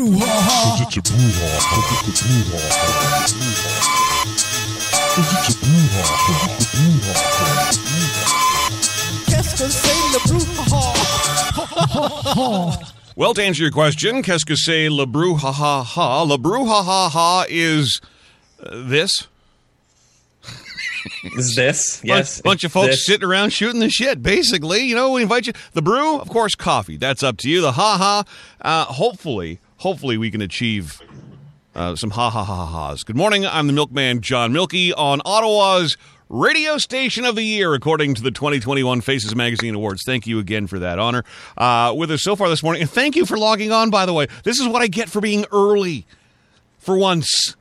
brouhaha. Cause it's a brouhaha. Cause it's a brouhaha. Cause it's a brouhaha. Cause it's a brouhaha. Que c'est le brouhaha? Well, to answer your question, qu'est-ce que c'est le brouhaha? Le brouhaha is uh, this. Is this? Yes. bunch, bunch of folks This. sitting around shooting the shit. Basically, you know, we invite you. The brew, of course, coffee. That's up to you. The ha ha. Uh, hopefully, hopefully, we can achieve uh, some ha ha ha ha ha's. Good morning. I'm the milkman, John Milky, on Ottawa's radio station of the year, according to the 2021 Faces Magazine Awards. Thank you again for that honor. Uh, with us so far this morning, and thank you for logging on. By the way, this is what I get for being early. For once.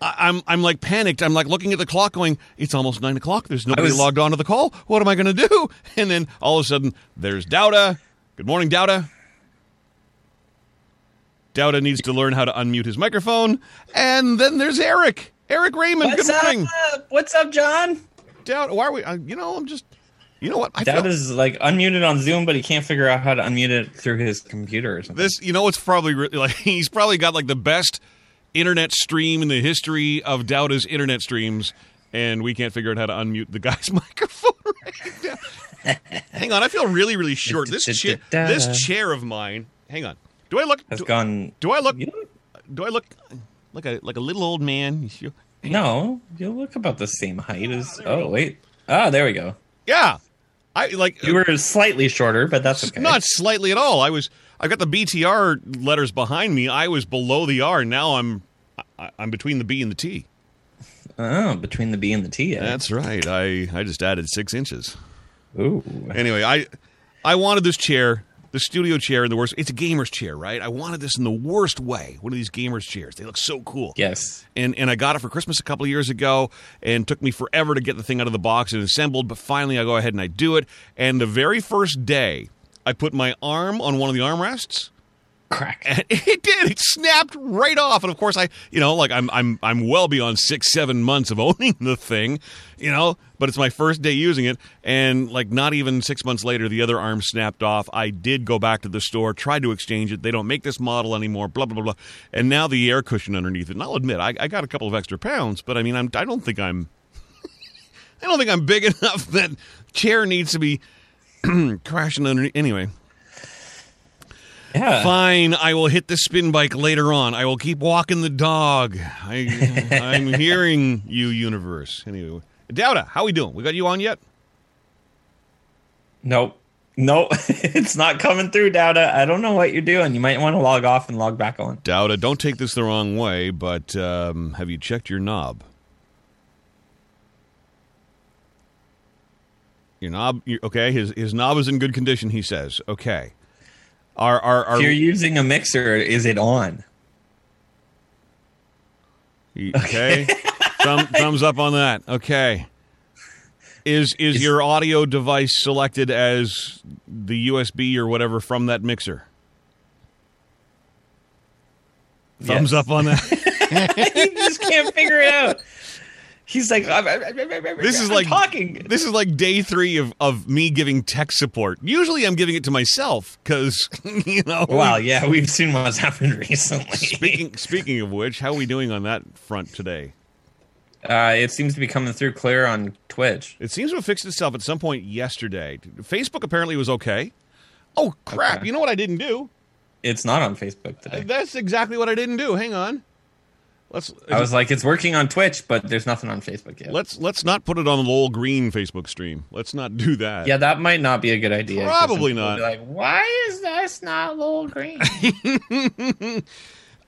I- I'm I'm like panicked. I'm like looking at the clock, going, "It's almost nine o'clock. There's nobody was- logged on to the call. What am I going to do?" And then all of a sudden, there's Dowda. Good morning, Dowda. Dowda needs to learn how to unmute his microphone, and then there's Eric. Eric Raymond. What's good morning, up? What's up, John? Dowda. Why are we? Uh, you know, I'm just. You know what? I Dad feel- is like unmuted on Zoom, but he can't figure out how to unmute it through his computer or something. This, you know, what's probably re- like he's probably got like the best internet stream in the history of Dowda's internet streams, and we can't figure out how to unmute the guy's microphone right now. hang on, I feel really, really short. This chair, this chair of mine. Hang on. Do I look? Has Do, gone. do I look? You look- Do I look like a like a little old man? You no, you look about the same height as. Oh wait. Ah, there we go. Yeah, I like. You were slightly shorter, but that's okay. Not slightly at all. I was. I got the BTR letters behind me. I was below the R. Now I'm. I, I'm between the B and the T. oh, between the B and the T. That's right. I I just added six inches. Ooh. Anyway, I I wanted this chair, the studio chair in the worst. It's a gamer's chair, right? I wanted this in the worst way. One of these gamer's chairs. They look so cool. Yes. And and I got it for Christmas a couple years ago, and took me forever to get the thing out of the box and assembled. But finally, I go ahead and I do it. And the very first day, I put my arm on one of the armrests. Crack. And it did. It snapped right off. And of course, I, you know, like I'm, I'm, I'm well beyond six, seven months of owning the thing, you know. But it's my first day using it, and like not even six months later, the other arm snapped off. I did go back to the store, tried to exchange it. They don't make this model anymore. Blah blah blah blah. And now the air cushion underneath it. And I'll admit, I, I got a couple of extra pounds, but I mean, I'm, I don't think I'm, I don't think I'm big enough that chair needs to be crashing underneath. Anyway. Yeah. Fine, I will hit the spin bike later on. I will keep walking the dog. I, I'm hearing you, universe. Anyway, Dowda, how we doing? We got you on yet? Nope. Nope. it's not coming through, Dowda. I don't know what you're doing. You might want to log off and log back on. Dowda, don't take this the wrong way, but um, have you checked your knob? Your knob, you okay? His his knob is in good condition. He says, okay. Our our, our If you're using a mixer, is it on? Okay. Thumb, thumbs up on that. Okay. Is is your audio device selected as the USB or whatever from that mixer? Thumbs Yes. up on that. he just can't figure it out. He's like, This is I'm like talking. This is like day three of, of me giving tech support. Usually, I'm giving it to myself because you know. Wow, yeah, we've seen what's happened recently. Speaking speaking of which, how are we doing on that front today? Uh, it seems to be coming through clear on Twitch. It seems to have fixed itself at some point yesterday. Facebook apparently was okay. Oh crap! Okay. You know what I didn't do? It's not on Facebook today. That's exactly what I didn't do. Hang on. Let's I was like, it's working on Twitch, but there's nothing on Facebook yet. let's let's not put it on the Lowell Green Facebook stream. Let's not do that. yeah, that might not be a good idea. Probably not. like, why is this not Lowell Green?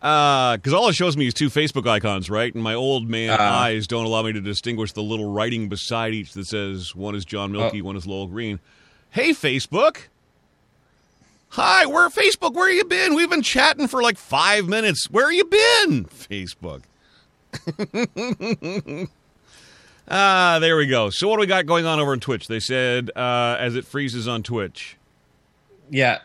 because all it shows me is two Facebook icons, right? And my old man Uh. eyes don't allow me to distinguish the little writing beside each that says one is John Milky, Oh. one is Lowell Green. Hey, Facebook. Hi, where Facebook? Where you been? We've been chatting for like five minutes. Where you been? Facebook. Ah, there we go. So what do we got going on over on Twitch? They said uh, as it freezes on Twitch. yeah.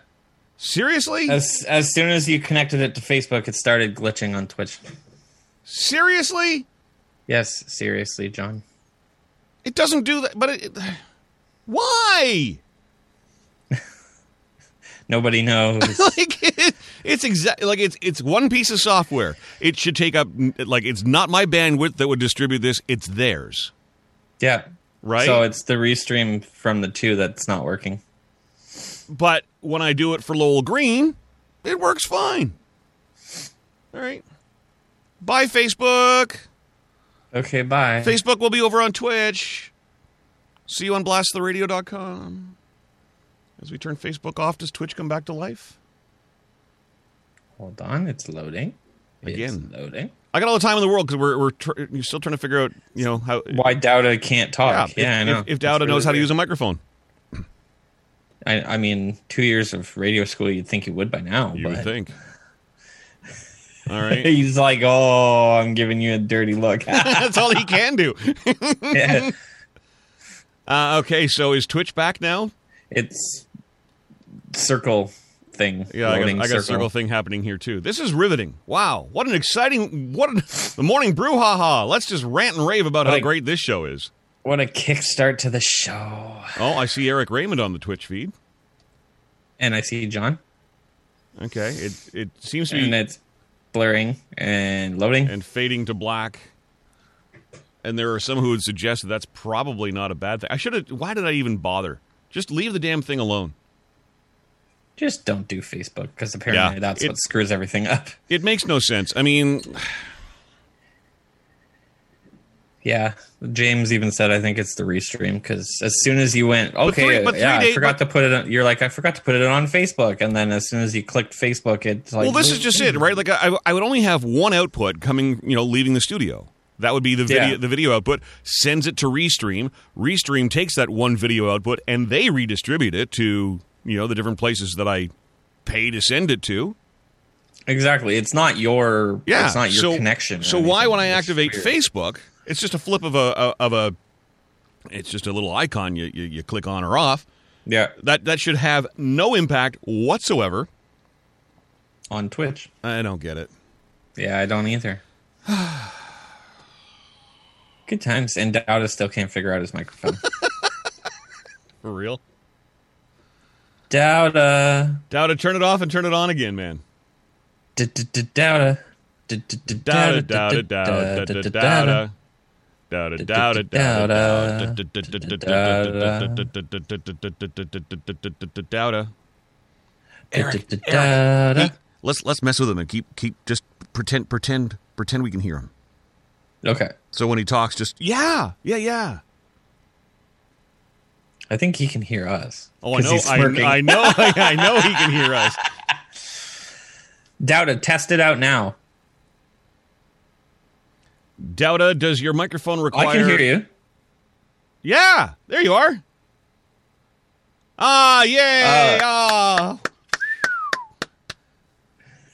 Seriously? As as soon as you connected it to Facebook, it started glitching on Twitch. Seriously? Yes, seriously, John. It doesn't do that, but it. it why? Nobody knows. like it, it's exactly like it's it's one piece of software. It should take up like it's not my bandwidth that would distribute this. It's theirs. yeah. Right? So it's the restream from the two that's not working. But when I do it for Lowell Green, it works fine. All right. Bye, Facebook. Okay, bye. Facebook will be over on Twitch. See you on blasttheradio.com. As we turn Facebook off, does Twitch come back to life? Hold on, it's loading. Again. It's loading. I got all the time in the world because we're we're tr- you're still trying to figure out you know how Why Dowda can't talk? Yeah, if, I know. if, if Dowda knows really how to use a microphone, I, I mean, two years of radio school, you'd think you would by now. you but would think. All right, he's like, "Oh, I'm giving you a dirty look." that's all he can do. Yeah. Uh, okay, so is Twitch back now? It's circle thing. Yeah, I got, I got a circle thing happening here too. This is riveting. Wow, what an exciting what an, the morning brew haha. Let's just rant and rave about how Like- great this show is. What a kickstart to the show. Oh, I see Eric Raymond on the Twitch feed. And I see John, Okay, it it seems to and be it's blurring and loading. and fading to black. And there are some who would suggest that that's probably not a bad thing. I should have. Why did I even bother? Just leave the damn thing alone. Just don't do Facebook because apparently Yeah, that's it- what screws everything up. It makes no sense. I mean, Yeah, James even said I think it's the restream because as soon as you went, okay, three- but yeah, three I forgot but- to put it. on You're like, I forgot to put it on Facebook, and then as soon as you clicked Facebook, it's like, well, this is just it, right? Like I, I would only have one output coming, you know, leaving the studio. That would be the video. Yeah. The video output sends it to Restream. Restream takes that one video output and they redistribute it to you know the different places that I pay to send it to. exactly. It's not your. Yeah, it's not your so, connection. So why, when I activate weird. Facebook, it's just a flip of a of a. It's just a little icon you, you you click on or off. Yeah, That that should have no impact whatsoever. on Twitch. I don't get it. Yeah, I don't either. Good times, and Dowda still can't figure out his microphone. For real. Dowda, Dowda, turn it off and turn it on again, man. Dowda, Dowda, dowda, dowda, dowda, dowda. Dowda, dowda, dowda, dowda. Dowda. Let's let's mess with him and keep keep just pretend pretend pretend we can hear him. Okay, So when he talks, just yeah, yeah, yeah. I think he can hear us. Oh, I know, I. I know, I know he can hear us. Dowda, test it out now. Dowda, does your microphone require? I can hear you. Yeah, there you are. Ah, yay! Ah.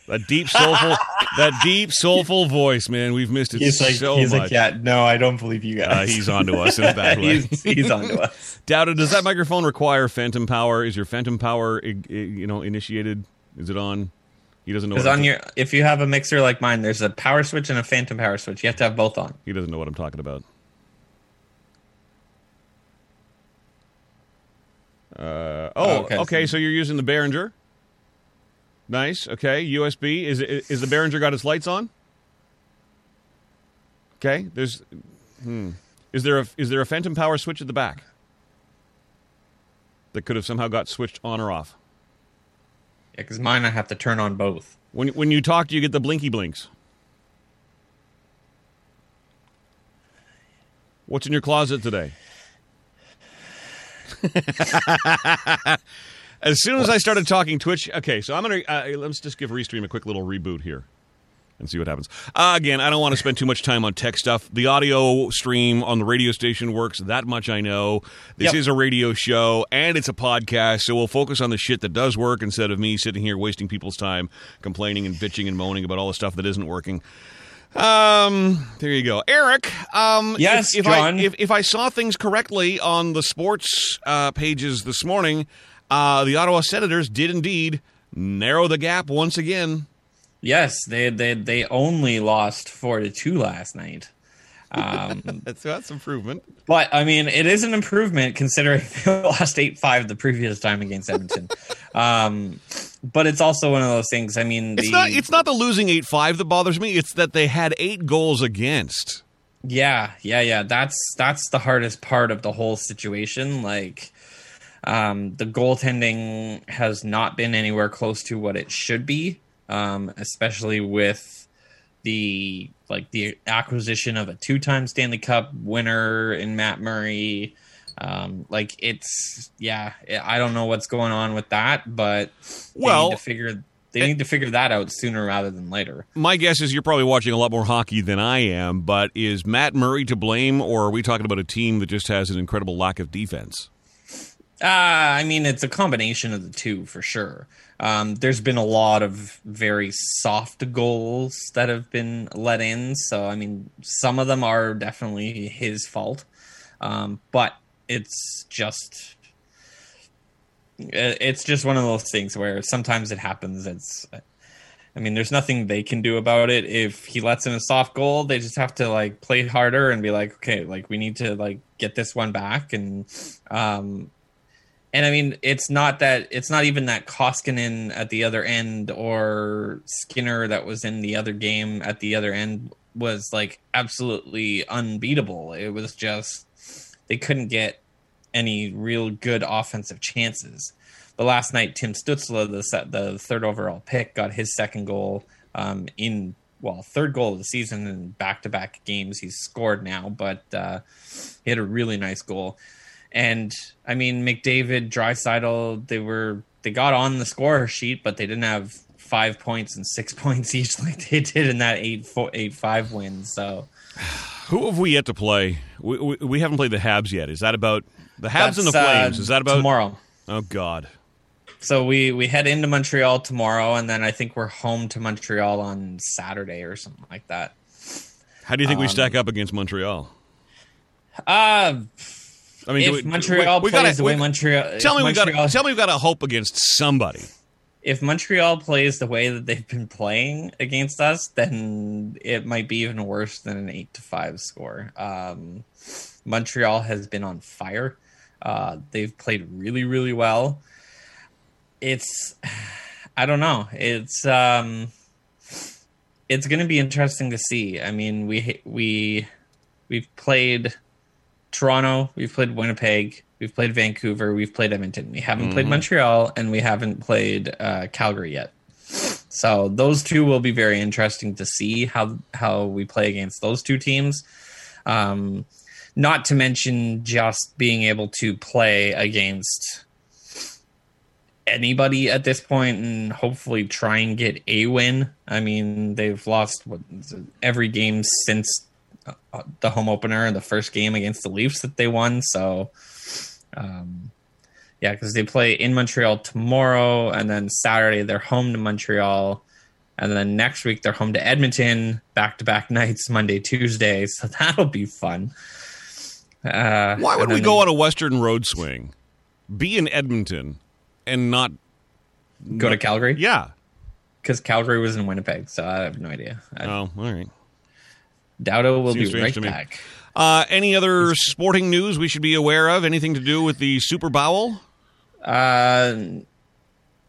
That deep soulful, that deep soulful voice, man. We've missed it so much. Yeah, no, I don't believe you Uh, he's onto us in a bad way. he's, he's on to us. Dowda, does that microphone require phantom power? Is your phantom power, you know, initiated? Is it on? He doesn't know. Because I'm on your, if you have a mixer like mine, there's a power switch and a phantom power switch. You have to have both on. He doesn't know what I'm talking about. Uh, oh, Oh, okay. okay. So you're using the Behringer. Nice. Okay. USB. Is it, is the Behringer got its lights on? Okay. There's. Hmm. Is there a is there a phantom power switch at the back that could have somehow got switched on or off? Yeah, because mine I have to turn on both. When when you talk, do you get the blinky blinks? What's in your closet today? as soon as I started talking Twitch, okay, so I'm gonna uh, let's just give Restream a quick little reboot here and see what happens. Uh, again, I don't want to spend too much time on tech stuff. The audio stream on the radio station works. That much I know. This Yep. is a radio show and it's a podcast, so we'll focus on the shit that does work instead of me sitting here wasting people's time complaining and bitching and moaning about all the stuff that isn't working. Um, there you go, Eric. Um, Yes, if, if I John. if, if I saw things correctly on the sports uh, pages this morning, uh, the Ottawa Senators did indeed narrow the gap once again. Yes, they they they only lost four to two last night. Um, That's that's improvement. but I mean, it is an improvement considering they lost eight five the previous time against Edmonton. um, but it's also one of those things. I mean, It's the- not it's not the losing eight five that bothers me. It's that they had eight goals against. Yeah, yeah, yeah. That's that's the hardest part of the whole situation. Like, um, the goaltending has not been anywhere close to what it should be, um, especially with the like the acquisition of a two-time Stanley Cup winner in Matt Murray. Um, like it's yeah, I don't know what's going on with that, but they Well, need to figure they need to figure that out sooner rather than later. My guess is you're probably watching a lot more hockey than I am, but is Matt Murray to blame, or are we talking about a team that just has an incredible lack of defense? Uh, I mean, it's a combination of the two for sure. Um, there's been a lot of very soft goals that have been let in. So, I mean, some of them are definitely his fault. Um, but it's just. It's just one of those things where sometimes it happens. It's, I mean, there's nothing they can do about it. If he lets in a soft goal, they just have to like play harder and be like, okay, like we need to like get this one back. And, um, and I mean, it's not that it's not even that Koskinen at the other end or Skinner that was in the other game at the other end was like absolutely unbeatable. It was just they couldn't get any real good offensive chances. But last night, Tim Stützle, the set, the third overall pick, got his second goal um, in well, third goal of the season in back to back games. He's scored now, but uh, he had a really nice goal. And I mean, McDavid, Draisaitl, they were they got on the score sheet, but they didn't have five points and six points each like they did in that eight four eight five win. So Who have we yet to play? We, we, we haven't played the Habs yet. Is that about the Habs and the that's, uh, Flames? Is that about tomorrow? Oh God. So we we head into Montreal tomorrow, and then I think we're home to Montreal on Saturday or something like that. How do you think we Um, stack up against Montreal? Uh I mean, if we- Montreal we- plays gotta- the way Montreal, Tell me if we got Montreal- tell me we got to hope against somebody. if Montreal plays the way that they've been playing against us, then it might be even worse than an eight to five score. Um, Montreal has been on fire. Uh, they've played really, really well. It's, I don't know. It's, um, it's going to be interesting to see. I mean, we we we've played Toronto, we've played Winnipeg, we've played Vancouver, we've played Edmonton. We haven't played Montreal, and we haven't played uh, Calgary yet. So those two will be very interesting to see how how we play against those two teams. Um, not to mention just being able to play against anybody at this point and hopefully try and get a win. I mean, they've lost what, every game since the home opener and the first game against the Leafs that they won. So, um, yeah, because they play in Montreal tomorrow, and then Saturday they're home to Montreal, and then next week they're home to Edmonton, back to back nights, Monday, Tuesday. So that'll be fun. Uh, Why would we go on a Western road swing, be in Edmonton, and not? go to Calgary? Yeah. because Calgary was in Winnipeg, so I have no idea. I, Oh, all right. Dowda will Seems be right back. Uh, any other sporting news we should be aware of? Anything to do with the Super Bowl? Uh,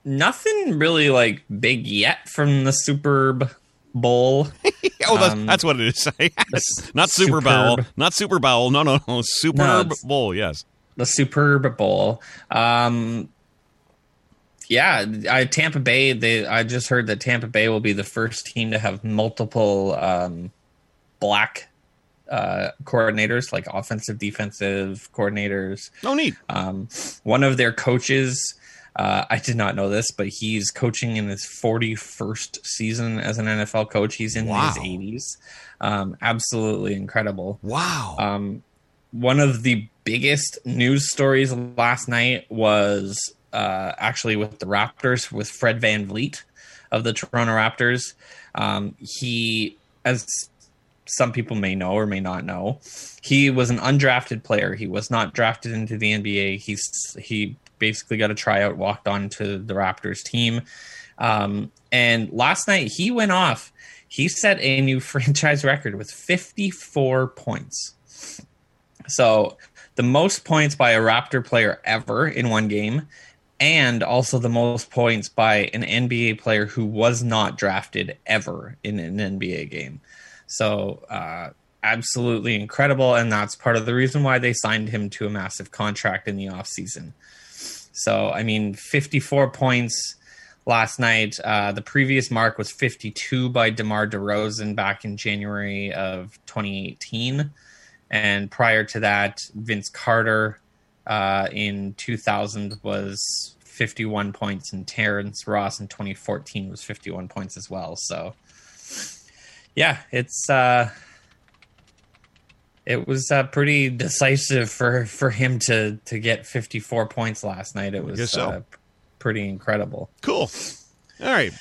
nothing really like big yet from the Superb Bowl. Oh, that's, Um, that's what it is. s- not Super. Bowl. Not Super Bowl. No, no, no. Superb it's- Bowl. Yes. the Superb Bowl. Um, yeah, I, Tampa Bay. They I just heard that Tampa Bay will be the first team to have multiple um, black uh, coordinators, like offensive, defensive coordinators. No need. Um, one of their coaches, uh, I did not know this, but he's coaching in his 41st season as an NFL coach. He's in Wow. his 80s. Um, absolutely incredible. Wow. Um, one of the biggest news stories last night was uh, actually with the Raptors, with Fred VanVleet of the Toronto Raptors. Um, he, as some people may know or may not know, he was an undrafted player. He was not drafted into the NBA. He's he basically got a tryout, walked on to the Raptors team. Um, and last night he went off. he set a new franchise record with 54 points. So, the most points by a Raptor player ever in one game, and also the most points by an NBA player who was not drafted ever in an NBA game. So, uh, absolutely incredible. And that's part of the reason why they signed him to a massive contract in the offseason. So, I mean, 54 points last night. Uh, the previous mark was 52 by DeMar DeRozan back in January of 2018. And prior to that, Vince Carter uh, in 2000 was 51 points, and Terrence Ross in 2014 was 51 points as well. So, yeah, it's uh, it was uh, pretty decisive for for him to to get 54 points last night. It was so. uh, pretty incredible. Cool. All right.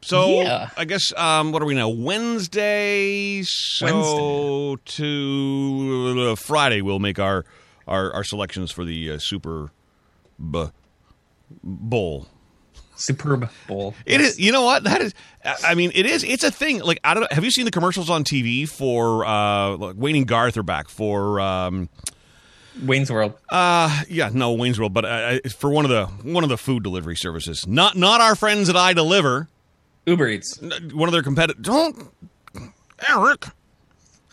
So Yeah. I guess um, what are we now? Wednesday. So to uh, Friday, we'll make our our, our selections for the uh, Super B- Bowl. Superb Bowl. It is. You know what? That is. I mean, it is. It's a thing. Like I don't. know. Have you seen the commercials on TV for uh, like Wayne and Garth are back for? Um, Wayne's World. uh, yeah, no, Wayne's World, but uh, uh, for one of the one of the food delivery services. Not not our friends at I Deliver. Uber Eats. one of their competitors. Don't, Eric.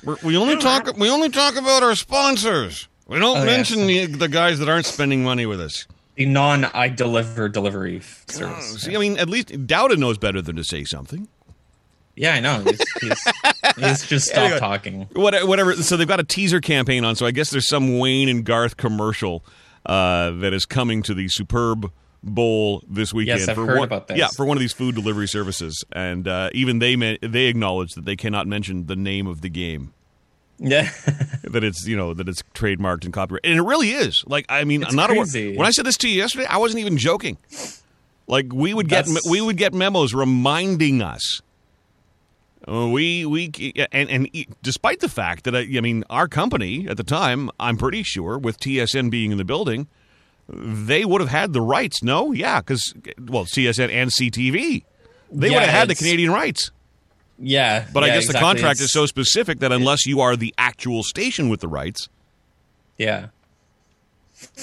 We're, we only talk. We only talk about our sponsors. We don't Oh, mention yes. the, the guys that aren't spending money with us. The non I deliver delivery service. See, I mean, at least Dowda knows better than to say something. Yeah, I know. He's, he's, he's just stopped Anyway. talking. What- Whatever. So they've got a teaser campaign on. So I guess there's some Wayne and Garth commercial uh, that is coming to the Superb Bowl this weekend. Yes, I've for heard one, about this. Yeah, for one of these food delivery services, and uh, even they they acknowledge that they cannot mention the name of the game. Yeah. that it's you know that it's trademarked and copyrighted, and it really is. Like I mean, It's I'm not a, crazy. when I said this to you yesterday, I wasn't even joking. Like we would get That's- we would get memos reminding us. Uh, we we and and despite the fact that I, I mean our company at the time, I'm pretty sure with TSN being in the building, they would have had the rights. No, yeah, because well, TSN and CTV, they Yeah, would have had the Canadian rights. Yeah. But I yeah, guess the exactly. contract is so specific that unless you are the actual station with the rights, Yeah.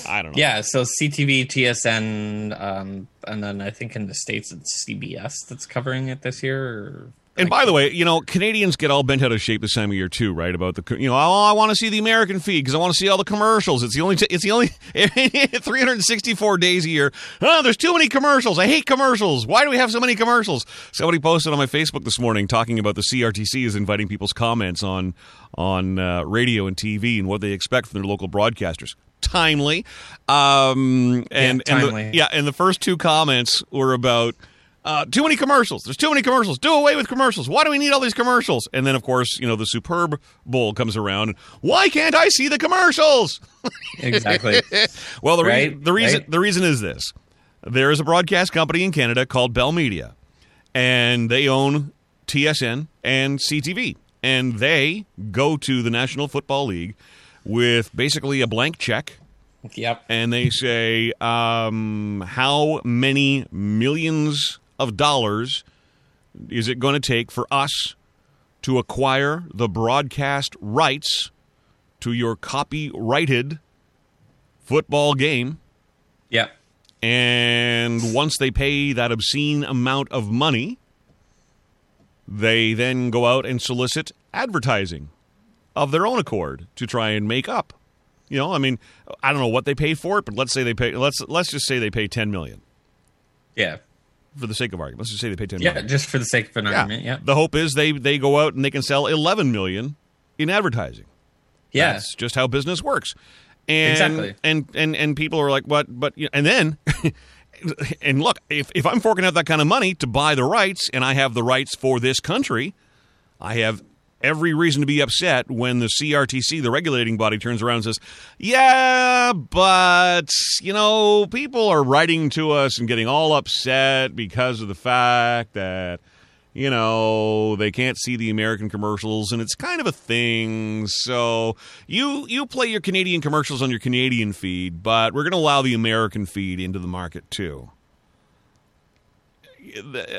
I don't know. Yeah. So CTV, TSN, um, and then I think in the States it's CBS that's covering it this year. Or, And by the way, you know, Canadians get all bent out of shape this time of year too, right? About the, you know, oh, I want to see the American feed because I want to see all the commercials. It's the only, it's the only 364 days a year. Oh, there's too many commercials. I hate commercials. Why do we have so many commercials? Somebody posted on my Facebook this morning talking about the CRTC is inviting people's comments on on uh, radio and TV and what they expect from their local broadcasters. Timely, um, and and the- timely. yeah, and the first two comments were about uh, too many commercials. There's too many commercials. Do away with commercials. Why do we need all these commercials? And then, of course, you know, the Superb Bowl comes around. Why can't I see the commercials? exactly. Well, the, Right, reason, the reason right. the reason is this: there is a broadcast company in Canada called Bell Media, and they own TSN and CTV, and they go to the National Football League with basically a blank check yep. and they say um, how many millions of dollars is it going to take for us to acquire the broadcast rights to your copyrighted football game Yep. and once they pay that obscene amount of money they then go out and solicit advertising of their own accord to try and make up you know i mean i don't know what they paid for it but let's say they pay let's let's just say they pay 10 million Yeah. For the sake of argument let's just say they pay 10 Yeah. million. Just for the sake of an argument. Yeah. the hope is they they go out and they can sell 11 million in advertising Yeah. that's just how business works. And, Exactly. And and and people are like, what? But you know, and then, and look, if if I'm forking out that kind of money to buy the rights, and I have the rights for this country, I have every reason to be upset when the CRTC, the regulating body, turns around and says, "Yeah, but you know, people are writing to us and getting all upset because of the fact that." you know they can't see the american commercials and it's kind of a thing so you you play your canadian commercials on your canadian feed but we're going to allow the american feed into the market too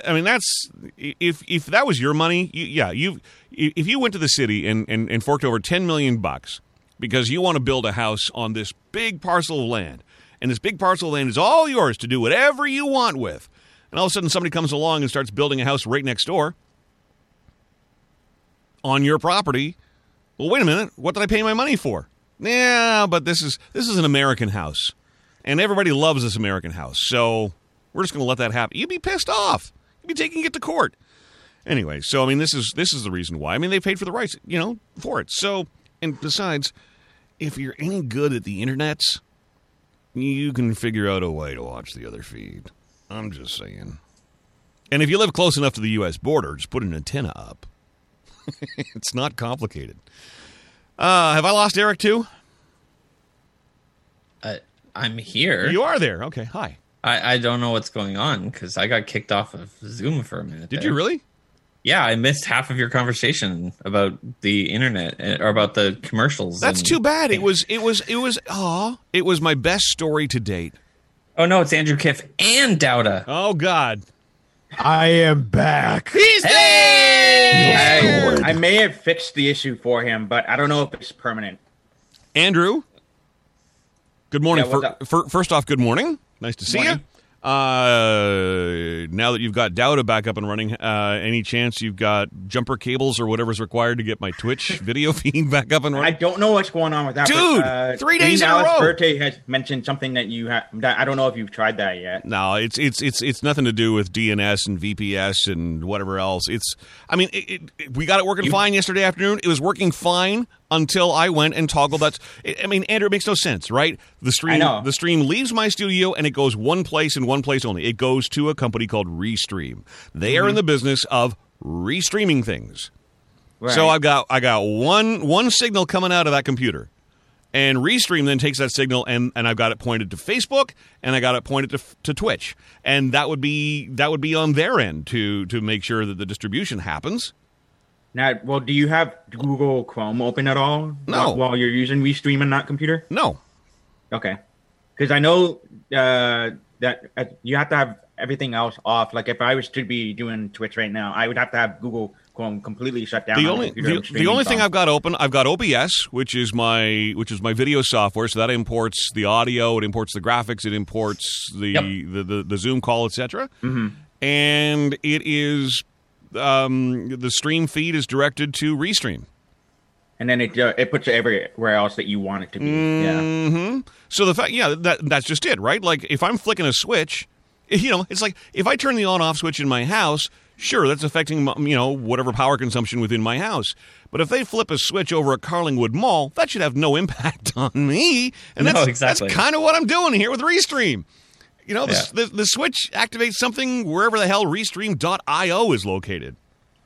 I mean, that's if if that was your money, you, yeah, you if you went to the city and, and and forked over ten million bucks because you want to build a house on this big parcel of land, and this big parcel of land is all yours to do whatever you want with, and all of a sudden somebody comes along and starts building a house right next door on your property. Well, wait a minute, what did I pay my money for? Yeah, but this is this is an American house, and everybody loves this American house, so we're just going to let that happen. You'd be pissed off. You'd be taking it to court. Anyway, so I mean, this is this is the reason why. I mean, they paid for the rights, you know, for it. So, and besides, if you're any good at the internets, you can figure out a way to watch the other feed. I'm just saying. And if you live close enough to the U.S. border, just put an antenna up. it's not complicated. Uh, have I lost Eric too? Uh, I'm here. You are there. Okay. Hi. I, I don't know what's going on because I got kicked off of Zoom for a minute. Did there. you really? Yeah, I missed half of your conversation about the internet eh, or about the commercials. That's and- too bad. It was. It was. It was. Aw. It was my best story to date. Oh no, it's Andrew Kiff and Dowda. Oh God. I am back. Hey! I, I may have fixed the issue for him, but I don't know if it's permanent. Andrew. Good morning. Yeah, what's Fir- fir- first off, good morning. Nice to see you. Uh, now that you've got Dowda back up and running, uh, any chance you've got jumper cables or whatever's required to get my Twitch video feed back up and running? I don't know what's going on with that. Dude, but, uh, three days Dean in a row. Verte has mentioned something that you have. That I don't know if you've tried that yet. No, it's it's it's it's nothing to do with DNS and VPS and whatever else. It's I mean, it, it, it- we got it working fine yesterday afternoon. It was working fine until I went and toggled that. I mean, Andrew, it makes no sense, right? The stream the stream leaves my studio and it goes one place and one place only. It goes to a company called Restream. They Mm-hmm. are in the business of restreaming things. Right. So I've got I got one one signal coming out of that computer. And Restream then takes that signal and, and I've got it pointed to Facebook and I got it pointed to, to Twitch. And that would be that would be on their end to to make sure that the distribution happens. Now. Well, do you have Google Chrome open at all? No. While, while you're using Restream on that computer. No. Okay. Because I know uh, that uh, you have to have everything else off. Like if I was to be doing Twitch right now, I would have to have Google Chrome completely shut down. The on only the, the only thing. I've got open, I've got OBS, which is my which is my video software. So that imports the audio, it imports the graphics, it imports the Yep. the, the, the Zoom call, etc. And it is um, the stream feed is directed to Restream. and then it uh, it puts it everywhere else that you want it to be. Yeah. hmm So the fact, yeah, that that's just it, right? Like if I'm flicking a switch, you know, it's like if I turn the on-off switch in my house, sure, that's affecting you know whatever power consumption within my house. But if they flip a switch over at Carlingwood Mall, that should have no impact on me. And No, that's exactly. that's kind of what I'm doing here with Restream. You know, the, Yeah. the, the switch activates something wherever the hell Restream.io is located.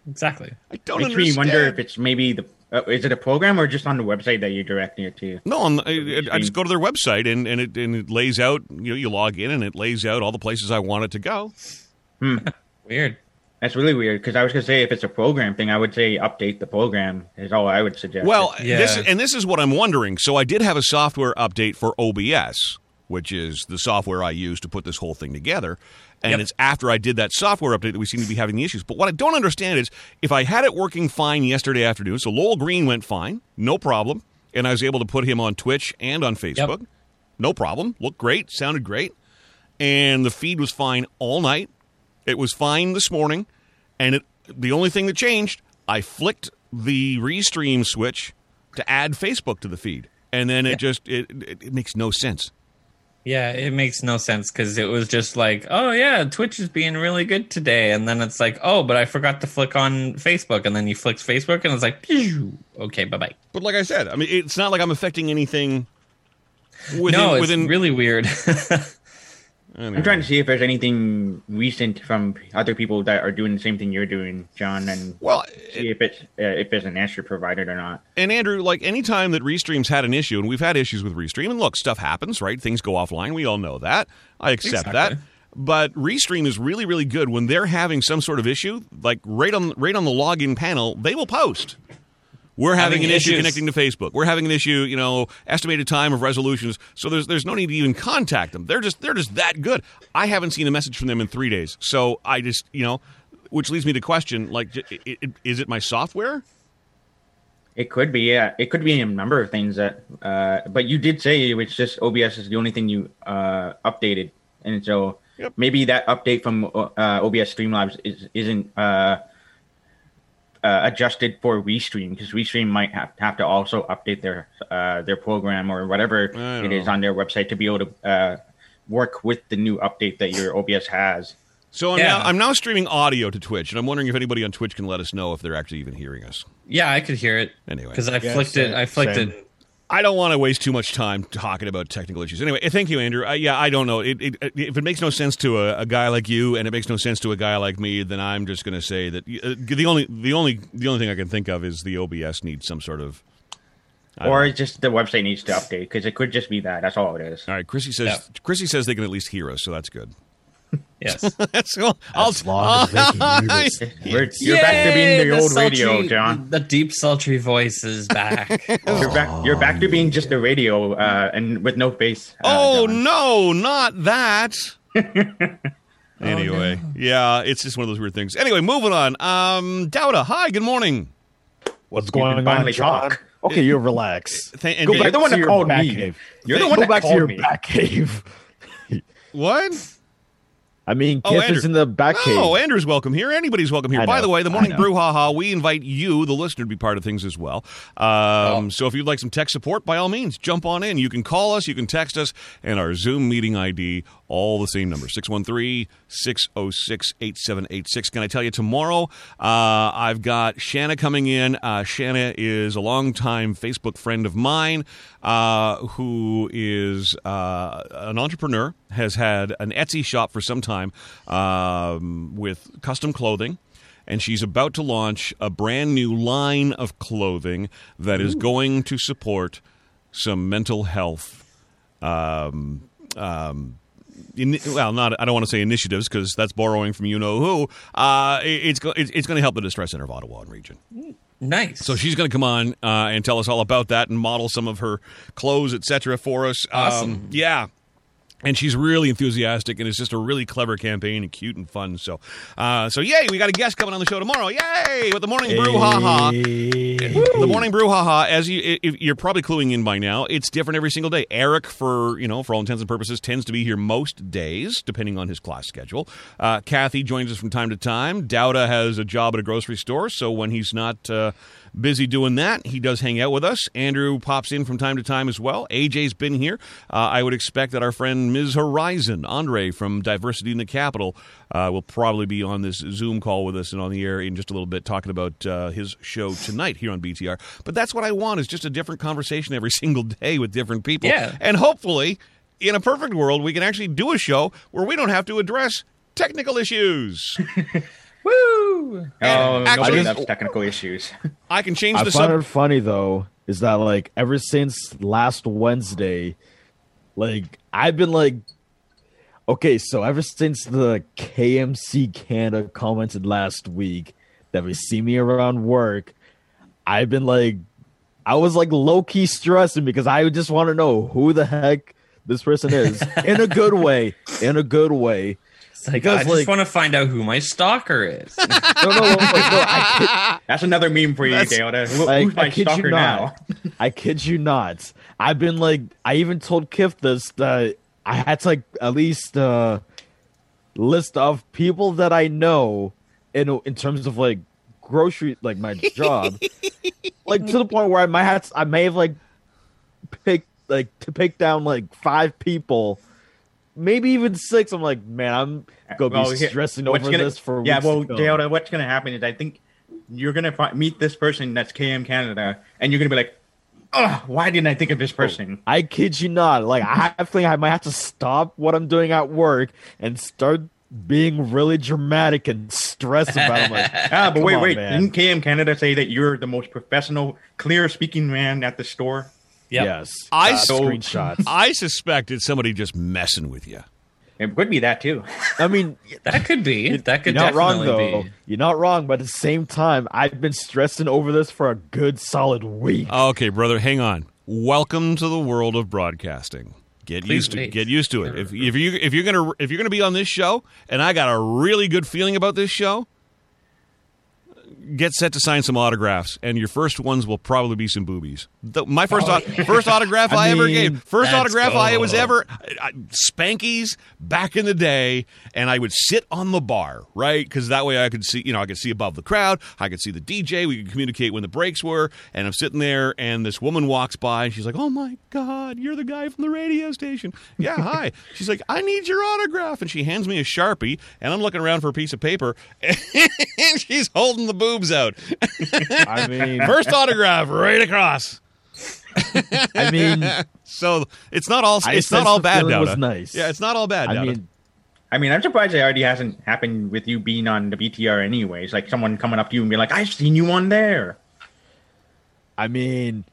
Exactly. I don't Makes me understand. wonder if it's maybe the uh, is it a program or just on the website that you're directing it to? No, on the, I, I just go to their website and, and it and it lays out. You know, you log in and it lays out all the places I want it to go. Weird. That's really weird because I was gonna say if it's a program thing, I would say update the program is all I would suggest. Well, Yeah. this and this is what I'm wondering. So I did have a software update for OBS, which is the software I use to put this whole thing together. And Yep. it's after I did that software update that we seem to be having the issues. But what I don't understand is if I had it working fine yesterday afternoon, so Lowell Green went fine, no problem, and I was able to put him on Twitch and on Facebook, no problem, looked great, sounded great, and the feed was fine all night. It was fine this morning, and it the only thing that changed, I flicked the restream switch to add Facebook to the feed, and then it just it, it it makes no sense. Yeah, it makes no sense because it was just like, oh yeah, Twitch is being really good today, and then it's like, oh, but I forgot to flick on Facebook, and then you flicked Facebook, and it's like, phew, okay, bye bye. But like I said, I mean, it's not like I'm affecting anything. Within, no, it's within really weird. I'm trying to see if there's anything recent from other people that are doing the same thing you're doing, John, and well, see if it's uh, if there's an answer provided or not. and Andrew, like anytime that Restream's had an issue, and we've had issues with Restream, and look, stuff happens, right? Things go offline. We all know that. I accept that. Exactly. But Restream is really, really good when they're having some sort of issue, like right on right on the login panel, they will post. We're having, Having an issue connecting to Facebook. We're having an issue, you know, estimated time of resolutions. So there's there's no need to even contact them. They're just they're just that good. I haven't seen a message from them in three days. So I just you know, which leads me to question like, j- i- i- is it my software? It could be, yeah. It could be a number of things that. Uh, but you did say it was just OBS is the only thing you uh, updated, and so Yep. maybe that update from uh, OBS Streamlabs is, isn't uh, uh, adjusted for Restream because Restream might have, have to also update their uh, their program or whatever I don't it is know. on their website to be able to uh, work with the new update that your OBS has. So I'm Yeah. now I'm now streaming audio to Twitch, and I'm wondering if anybody on Twitch can let us know if they're actually even hearing us. Yeah, I could hear it. Anyway. because I Yeah, flicked same, it. I flicked same. it. I don't want to waste too much time talking about technical issues. Anyway, thank you, Andrew. Uh, yeah, I don't know. It, it, if it makes no sense to a, a guy like you, and it makes no sense to a guy like me, then I'm just going to say that uh, the only the only the only thing I can think of is the OBS needs some sort of. I Or it's just the website needs to update because it could just be that. That's all it is. all right, Chrissy says Yeah. Chrissy says they can at least hear us, so that's good. Yes. That's well, I'll, As long as they can hear us. We're, you're back to being Yay, the old sultry- radio, John. The deep sultry voice is back. oh, You're back. You're back to being just a radio uh, and with no face. Uh, Oh John. no, not that. anyway, yeah, it's just one of those weird things. Anyway, moving on. Um, Dowda, hi, good morning. What's going on, finally John? talk. Okay, you relax. Th- and Go Dave- back the one to that your called back me. cave. You're the Go one Go that back to called your me. back cave. what? I mean, Oh, Andrew. is in the back cave. Oh, Andrew's welcome here. Anybody's welcome here. By the way, the Morning. Brouhaha, we invite you, the listener, to be part of things as well. Um, So if you'd like some tech support, by all means, jump on in. You can call us, you can text us, and our Zoom meeting ID, all the same number, 613-606-8786. Can I tell you, tomorrow uh, I've got Shanna coming in. Uh, Shanna is a longtime Facebook friend of mine uh, who is uh, an entrepreneur, has had an Etsy shop for some time um, with custom clothing. And she's about to launch a brand new line of clothing that is going to support some mental health um, um, in, well, not I don't want to say initiatives because that's borrowing from you know who. Uh, it- it's it's, it's going to help the distress center of Ottawa and region. nice. So she's going to come on uh, and tell us all about that and model some of her clothes, etc., for us. Um, Awesome. yeah. And she's really enthusiastic, and it's just a really clever campaign and cute and fun. So, uh, so yay! We got a guest coming on the show tomorrow. Yay! With the morning brew, ha ha. The morning brew, haha. As you, you're probably cluing in by now, it's different every single day. Eric, for you know, for all intents and purposes, tends to be here most days, depending on his class schedule. Uh, Kathy joins us from time to time. Dowda has a job at a grocery store, so when he's not uh, busy doing that, he does hang out with us. Andrew pops in from time to time as well. AJ's been here. Uh, I would expect that our friend Ms. Horizon, Andre from Diversity in the Capital, uh, will probably be on this Zoom call with us and on the air in just a little bit, talking about uh, his show tonight here on BTR. But that's what I want is just a different conversation every single day with different people. Yeah. And hopefully, in a perfect world, we can actually do a show where we don't have to address technical issues. Woo! Oh, Actually- nobody I loves just- technical issues. I can change I the find sub. it funny though is that like ever since last Wednesday, like I've been like, okay, so ever since the KMC Canada commented last week that we see me around work, I've been like, I was like low key stressing because I just want to know who the heck this person is in a good way, in a good way. It's like, Because, I just like- want to find out who my stalker is. No, no, no, like, no, I, That's another meme for you, That's- Dale. Who, Like, who's my I kid you stalker now? not. I kid you not. I've been like, I even told Kif this that I had to like at least uh, list of people that I know in in terms of like grocery, like my job, like to the point where I might have I may have like picked like to pick down like five people. Maybe even six. I'm like, man, I'm gonna Well, be here- stressing over gonna- this for weeks. yeah. Well, to what's going to happen is I think you're going to fi- meet this person that's KM Canada, and you're going to be like, "Oh, why didn't I think of this person?" I kid you not. Like I have- think I might have to stop what I'm doing at work and start being really dramatic and stressed about it. Like, Ah, but wait, on, wait. man. Didn't KM Canada say that you're the most professional, clear-speaking man at the store? Yep. yes. I Uh, so- screenshots. I suspect it's somebody just messing with you. It could be that too. I mean, That could be. That could you're not wrong though. be. You're not wrong, but at the same time, I've been stressing over this for a good solid week. Okay, brother, hang on. Welcome to the world of broadcasting. Get Please used to wait. get used to it. If, if you if you're gonna if you're gonna be on this show, and I got a really good feeling about this show, get set to sign some autographs, and your first ones will probably be some boobies. The, my first au- first autograph I, I ever gave, first autograph I go. was ever I, Spankies back in the day, and I would sit on the bar, right? Because that way I could see, you know, I could see above the crowd, I could see the DJ, we could communicate when the breaks were, and I'm sitting there, and this woman walks by, and she's like, "Oh my God, you're the guy from the radio station." Yeah, hi. She's like, "I need your autograph," and she hands me a sharpie, and I'm looking around for a piece of paper, and she's holding the boobs out. I mean, First autograph right across. I mean, So it's not all I it's not all bad. feeling was nice. Yeah, it's not all bad. I Dowda. mean, I mean, I'm surprised it already hasn't happened with you being on the BTR anyways. Like someone coming up to you and be like, "I've seen you on there." I mean,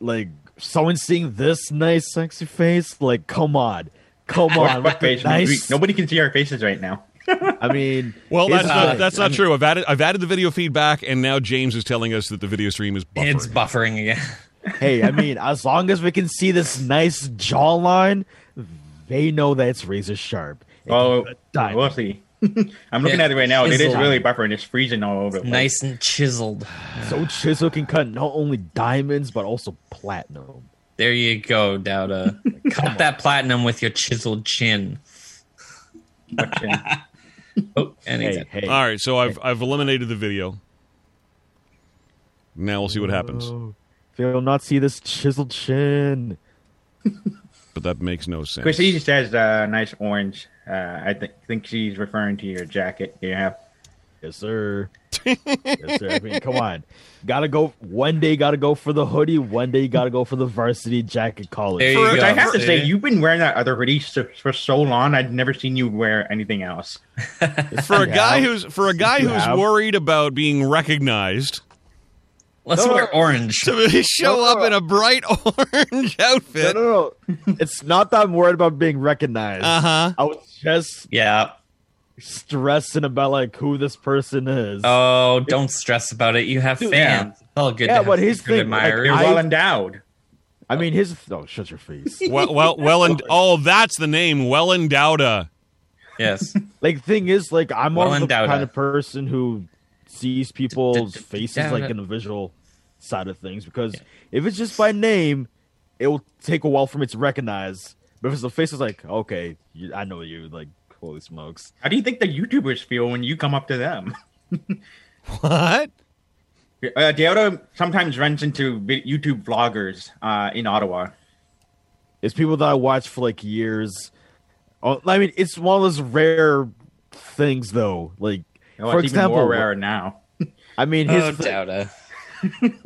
like someone seeing this nice, sexy face. Like, come on, come on, What, what face? nice. Nobody can see our faces right now. I mean, well, that's not, thing. that's I mean, true. I've added I've added the video feedback, and now James is telling us that the video stream is buffering. It's buffering again. Hey, I mean, as long as we can see this nice jawline, they know that it's razor sharp. It's Oh, a we'll see. I'm looking Yeah, at it right now. It is really buffering. It's freezing all over. the place. nice and chiseled. So chisel can cut not only diamonds but also platinum. There you go, Dowda. Cut that platinum with your chiseled chin. But, uh, Oh, and he's Hey, hey. All right, so I've I've eliminated the video. Now we'll see what happens. Oh, They'll not see this chiseled chin. But that makes no sense. Chrissy says uh, nice orange. Uh, I th- think she's referring to your jacket you have. Yes, sir. Yes, sir. I mean, come on. Gotta go. One day, gotta go for the hoodie. One day, gotta go for the varsity jacket college. There For- Which. I have to say, you've been wearing that other hoodie so, for so long. I've never seen you wear anything else. for a guy who's for a guy You who's have. worried about being recognized Let's No, wear no. orange. to show No, no, up no. in a bright orange outfit. no, outfit. no, no. it's not that I'm worried about being recognized. Uh huh. I was just Yeah. Stressing about like who this person is. Oh, don't stress about it. You have Dude, fans. It's all good. Yeah, to have but here's the thing, like. You're I- well endowed. I mean, his. Oh, shut your face. Well, well, well, and oh, that's the name. Well endowed. yes. like, thing is, like, I'm more Well of the kind of person who sees people's faces like in the visual side of things because if it's just by name, it will take a while for me to recognize. But if it's the face, it's like, okay, I know you. Like, holy smokes. How do you think the YouTubers feel when you come up to them? What? Uh, Dowda sometimes runs into YouTube vloggers uh, in Ottawa. It's people that I watch for like years. Oh, I mean, it's one of those rare things, though. Like, Oh, for even example, more rare now. I mean, his Oh, thi- Dowda.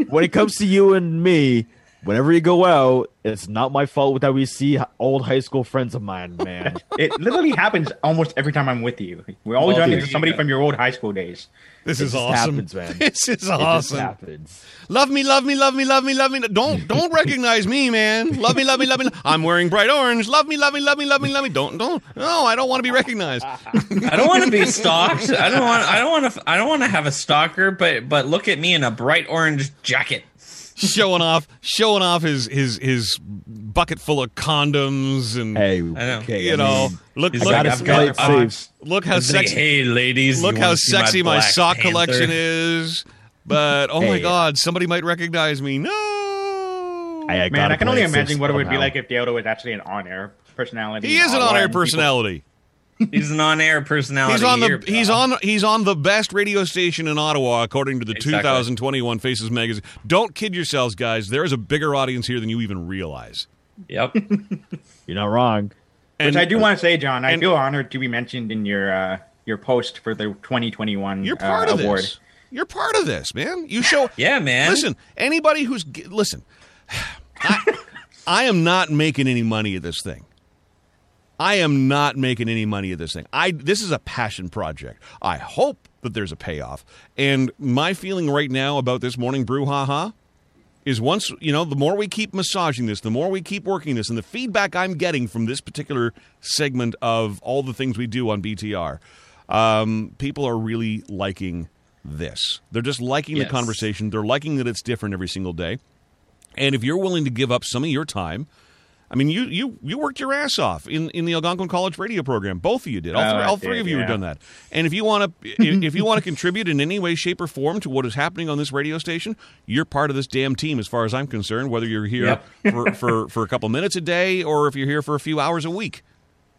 when it comes to you and me, whenever you go out, it's not my fault that we see old high school friends of mine, man. It literally happens almost every time I'm with you. We always Well, run into somebody go. from your old high school days. This It is just awesome. happens, man. This is It just awesome. happens. Love me, love me, love me, love me, love me. Don't don't recognize me, man. Love me, love me, love me. I'm wearing bright orange. Love me, love me, love me, love me, love me. Don't don't. No, I don't want to be recognized. I don't want to be stalked. I don't want. I don't want to. I don't want to have a stalker. But but look at me in a bright orange jacket. Showing off, showing off his his his bucket full of condoms and Hey, okay, you I know, mean, look He's look, gotta I've play got- it I've- uh, safe. look how It's like, sexy. hey, ladies, Look how sexy my, Black sock Panther?" collection is. But oh my god, somebody might recognize me. No. I, I Man, I can only imagine what it would be like if Dowda was actually an on-air personality. he is uh, an on-air personality. He's an on-air personality. He's on the here, he's on he's on the best radio station in Ottawa according to the Exactly. 2021 Faces magazine. Don't kid yourselves, guys. There is a bigger audience here than you even realize. Yep. You're not wrong. And Which I do want to say, John, I and- feel honored to be mentioned in your uh, your post for the 2021 you're part uh, of award. this. You're part of this, man. You show Yeah, man. Listen, anybody who's listen, I, I am not making any money at this thing. I am not making any money at this thing. I this is a passion project. I hope that there's a payoff. And my feeling right now about this morning brew, haha, is once you know the more we keep massaging this the more we keep working this and the feedback i'm getting from this particular segment of all the things we do on btr um, people are really liking this they're just liking the conversation they're liking that it's different every single day and if you're willing to give up some of your time I mean, you you you worked your ass off in, in the Algonquin College radio program. Both of you did. All, Oh, three, all three did, of you have done that. And if you want to, if, if you want to contribute in any way, shape, or form to what is happening on this radio station, you're part of this damn team, as far as I'm concerned. Whether you're here Yep. for, for for a couple minutes a day or if you're here for a few hours a week.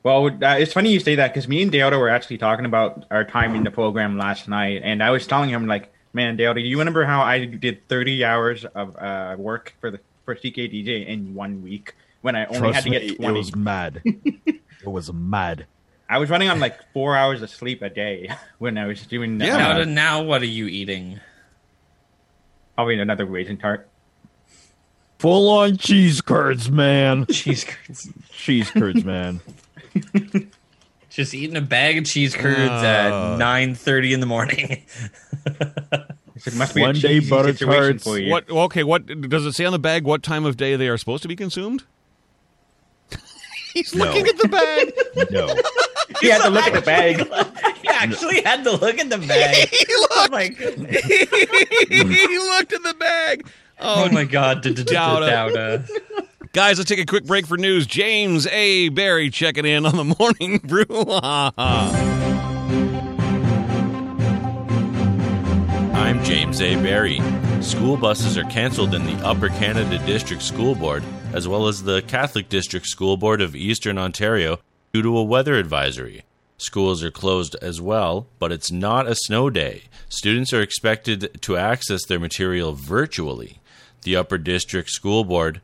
Well, uh, it's funny you say that because me and Dowda were actually talking about our time in the program last night, and I was telling him like, "Man, Dowda, you remember how I did 30 hours of uh, work for the for CKDJ in one week when I only had Trust to me, get it 20? was mad. it was mad. I was running on like four hours of sleep a day when I was doing. that. Yeah. Now, now, what are you eating? probably another raisin tart. Full on cheese curds, man. Cheese curds. cheese curds, man. Just eating a bag of cheese curds Uh. at nine thirty in the morning. It must be One a day cheesy butter situation tarts. for you. What? Okay. What does it say on the bag? What time of day they are supposed to be consumed? He's No. looking at the bag. No. He had to look at the bag. he actually had to look at the bag. he oh my goodness. he looked at the bag. Oh, oh my god. Dowda. Guys, let's take a quick break for news. James A. Barry checking in on the morning brew. I'm James A. Barry. School buses are canceled in the Upper Canada District School Board, as well as the Catholic District School Board of Eastern Ontario, due to a weather advisory. Schools are closed as well, but it's not a snow day. Students are expected to access their material virtually. The Upper District School Board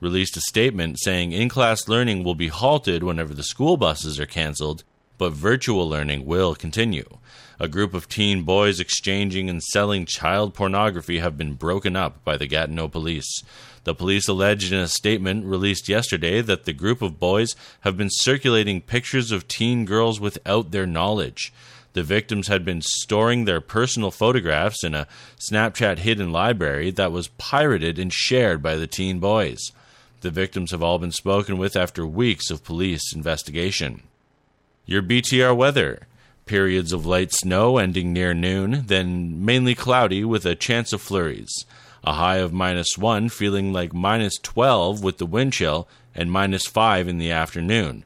released a statement saying in class learning will be halted whenever the school buses are canceled, but virtual learning will continue. A group of teen boys exchanging and selling child pornography have been broken up by the Gatineau police. The police alleged in a statement released yesterday that the group of boys have been circulating pictures of teen girls without their knowledge. The victims had been storing their personal photographs in a Snapchat hidden library that was pirated and shared by the teen boys. The victims have all been spoken with after weeks of police investigation. Your BTR weather. Periods of light snow ending near noon, then mainly cloudy with a chance of flurries. A high of minus 1, feeling like minus 12 with the wind chill, and minus 5 in the afternoon.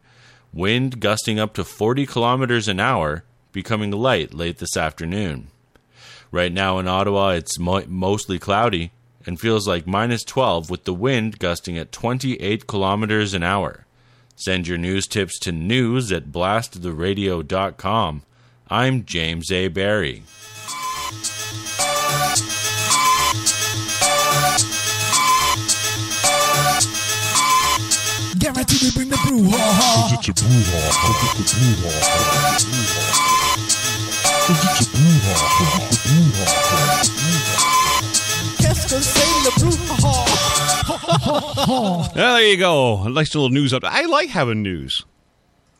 Wind gusting up to 40 kilometers an hour, becoming light late this afternoon. Right now in Ottawa, it's mo- mostly cloudy and feels like minus 12 with the wind gusting at 28 kilometers an hour. Send your news tips to news at blasttheradio.com. I'm James A. Barry. Guaranteed to bring the brouhaha. It's a brouhaha. It's a brouhaha. It's a brouhaha. It's a brouhaha. Qu'est-ce que c'est le brouhaha? Ah, there you go. A nice little news up. I like having news.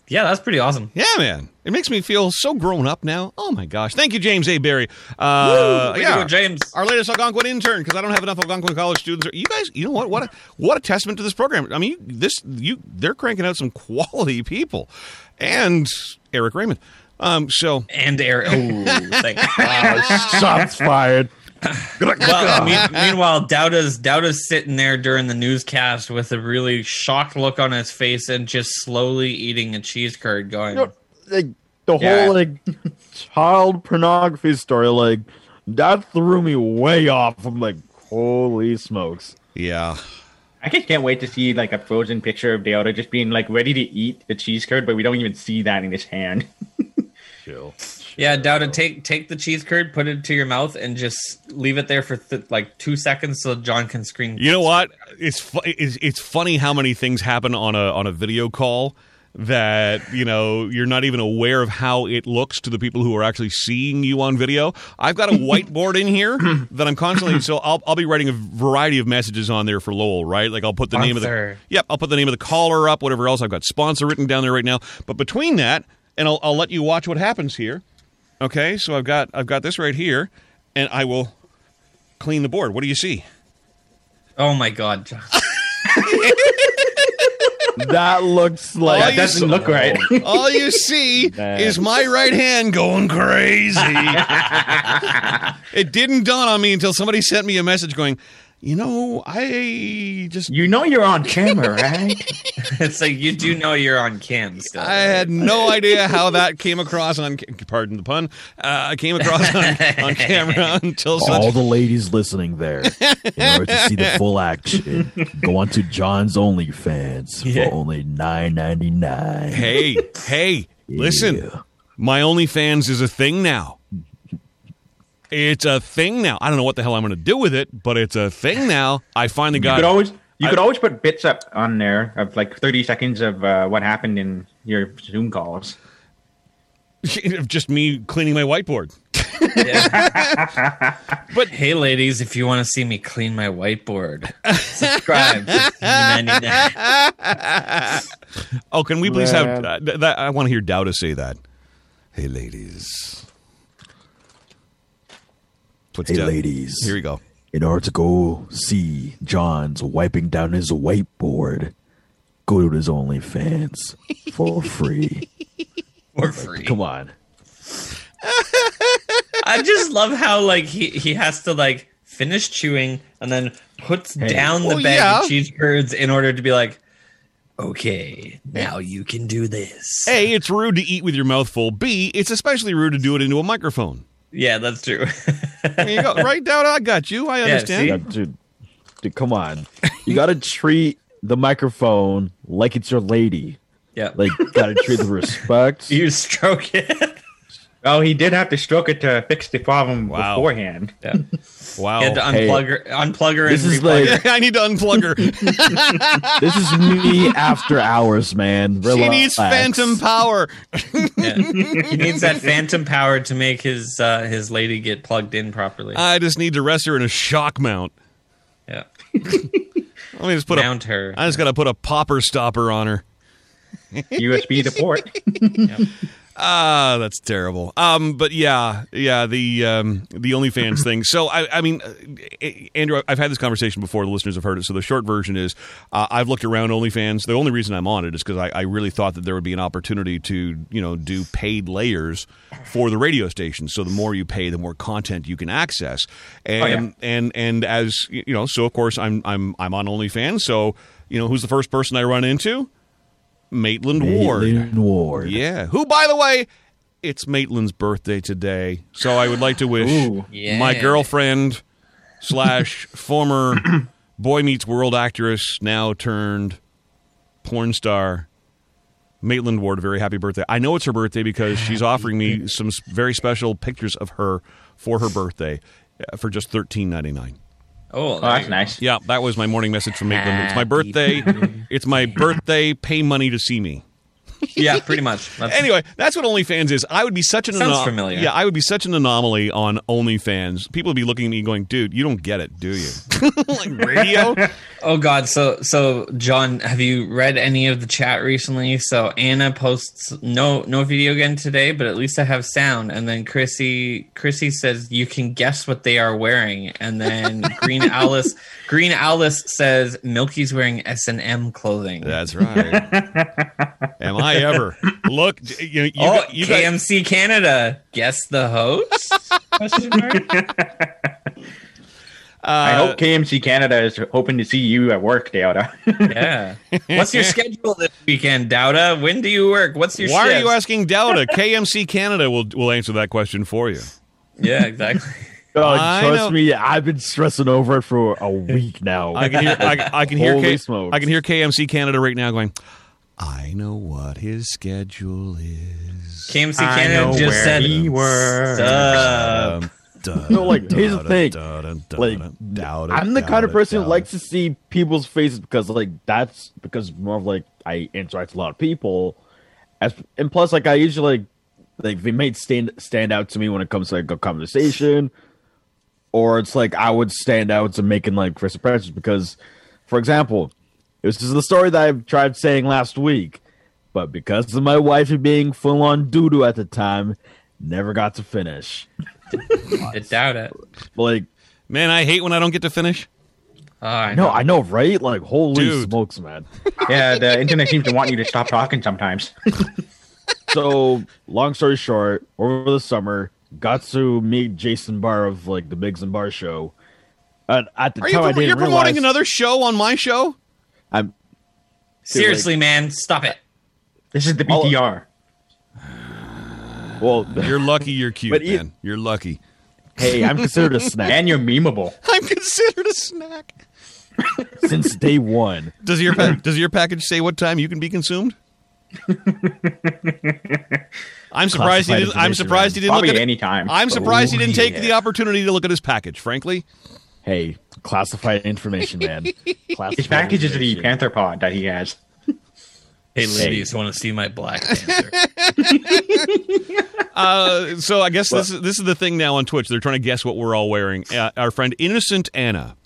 Yeah, that's pretty awesome. Yeah, man. It makes me feel so grown up now. Oh my gosh. Thank you, James A. Barry. Uh, Way to yeah. go, James. Our latest Algonquin intern, because I don't have enough Algonquin college students. You guys, you know what? What a, what a testament to this program. I mean, this you they're cranking out some quality people, and Eric Raymond. Um, so And Eric. Oh, thank Shots fired. well, me- meanwhile, Dowda's Dowda's sitting there during the newscast with a really shocked look on his face and just slowly eating a cheese curd, going, know, like the Yeah. whole like child pornography story, like that threw me way off. I'm like, holy smokes. yeah, I just can't wait to see like a frozen picture of Dowda just being like ready to eat the cheese curd, but we don't even see that in his hand. Chill. "Yeah, Dowda, take take the cheese curd, put it to your mouth, and just leave it there for th- like two seconds so John can screen." you know what? It's fu- it's it's funny how many things happen on a on a video call that you know you're not even aware of how it looks to the people who are actually seeing you on video. I've got a whiteboard in here that I'm constantly so I'll I'll be writing a variety of messages on there for Lowell, right? Like I'll put the name of the Yep, I'll put the name of the caller up, whatever else. I've got sponsor written down there right now. But between that, and I'll, I'll let you watch what happens here. Okay, so I've got I've got this right here, and I will clean the board. What do you see? Oh my god, John. That looks like That doesn't look right. All you see Man. is my right hand going crazy. it didn't dawn on me until somebody sent me a message going, you know, I just you know you're on camera, right? it's like you do know you're on cam still. I had no idea how that came across on. Pardon the pun. Uh, came across on, on camera until all such. the ladies listening there. In order to see the full action, go on to John's OnlyFans Yeah. for only nine ninety nine. Hey, hey, listen. My OnlyFans is a thing now. It's a thing now. I don't know what the hell I'm going to do with it, but it's a thing now. I finally You got. could always you I- could always put bits up on there of like 30 seconds of uh, what happened in your Zoom calls. just me cleaning my whiteboard. But hey, ladies, if you want to see me clean my whiteboard, subscribe. Oh, can we please have uh, that? I want to hear Dowda say that. Hey, ladies. Puts Hey, down- ladies. Here we go. In order to go see John's wiping down his whiteboard, go to his OnlyFans for free. for free. Come on. I just love how like he he has to like finish chewing and then puts down the Well, bag yeah. of cheeseburgers in order to be like, okay, now you can do this. A, it's rude to eat with your mouth full. B, it's especially rude to do it into a microphone. Yeah, that's true. There you go. right, Dowda? I got you. I understand. see? Yeah, dude, dude, come on. You got to treat the microphone like it's your lady. yeah, Like, got to treat the respect. you stroke it. Oh, he did have to stroke it to fix the problem Wow. beforehand. Yeah. Wow. He had to hey. unplug her, unplug her, This and is like- her. I need to unplug her. This is me after hours, man. Relax. she needs phantom power. Yeah. He needs that phantom power to make his uh, his lady get plugged in properly. I just need to rest her in a shock mount. yeah, Let me just put mount a. her. I just got to put a popper stopper on her. USB to port. Ah, that's terrible. Um, but yeah, yeah, the um, the OnlyFans thing. So I, I mean, uh, Andrew, I've had this conversation before. The listeners have heard it. So the short version is, uh, I've looked around OnlyFans. The only reason I'm on it is because I, I really thought that there would be an opportunity to, you know, do paid layers for the radio station. So the more you pay, the more content you can access. And yeah. and and as you know, so of course I'm I'm I'm on OnlyFans. So you know, who's the first person I run into? Maitland Ward. Maitland Ward. Yeah. Who, by the way, it's Maitland's birthday today. So I would like to wish Ooh. Yeah. my girlfriend slash former Boy Meets World actress, now turned porn star, Maitland Ward, a very happy birthday. I know it's her birthday because she's offering me some very special pictures of her for her birthday uh, for just thirteen ninety nine. Oh, Oh, that's nice. Yeah, that was my morning message from Maitland. It's my birthday. It's my birthday. Pay money to see me. Yeah, pretty much. That's, Anyway, that's what OnlyFans is. I would be such an Sounds familiar. Yeah, I would be such an anomaly on OnlyFans. People would be looking at me going, "Dude, you don't get it, do you?" like radio. Oh God! So so John, have you read any of the chat recently? So Anna posts no no video again today, but at least I have sound. And then Chrissy Chrissy says you can guess what they are wearing. And then Green Alice Green Alice says Milky's wearing S and M clothing. That's right. Am I ever? Look, you, you, oh, you got- KMC Canada. Guess the host? Question mark? I uh, hope KMC Canada is hoping to see you at work, Dowda. Yeah. What's your schedule this weekend, Dowda? When do you work? What's your schedule? Why are you asking Dowda? KMC Canada will will answer that question for you. Yeah, exactly. Oh, trust know. me, I've been stressing over it for a week now. I can hear. I, I can hear. Holy K, smokes. I can hear KMC Canada right now going. I know what his schedule is. KMC Canada just said he works. Sup. Dun, No, like, here's the dun, thing. dun, dun, like dun, dun, I'm the kind of person who likes to see people's faces because like that's because more of like I interact with a lot of people as and plus like I usually like like they may stand stand out to me when it comes to like a conversation or it's like I would stand out to making like first impressions because for example this is the story that I've tried saying last week but because of my wife being full on doo doo at the time never got to finish I doubt it. like Man, I hate when I don't get to finish. Oh, I No, I know, right? Like, holy Dude. smokes, man. Yeah, the internet seems to want you to stop talking sometimes. so, long story short, over the summer, got to meet Jason Barr of like the Biggs and Barr show. And at the Are you time, I didn't you're promoting another show on my show? I'm Seriously, man, stop it. This is the Oh. BTR. well. You're lucky you're cute, But you- man. You're lucky. hey, I'm considered a snack And you're memeable. I'm considered a snack. since day one. Does your pa- does your package say what time you can be consumed? I'm surprised he didn't. I'm surprised he didn't Probably look at any time. I'm surprised he Oh, didn't take yeah. the opportunity to look at his package. Frankly, Hey, classified information, man. Classified His package is the information. Panther pod that he has. Hey, ladies, want to see my Black Panther? uh, so I guess this is this is the thing now on Twitch. They're trying to guess what we're all wearing. Uh, our friend Innocent Anna.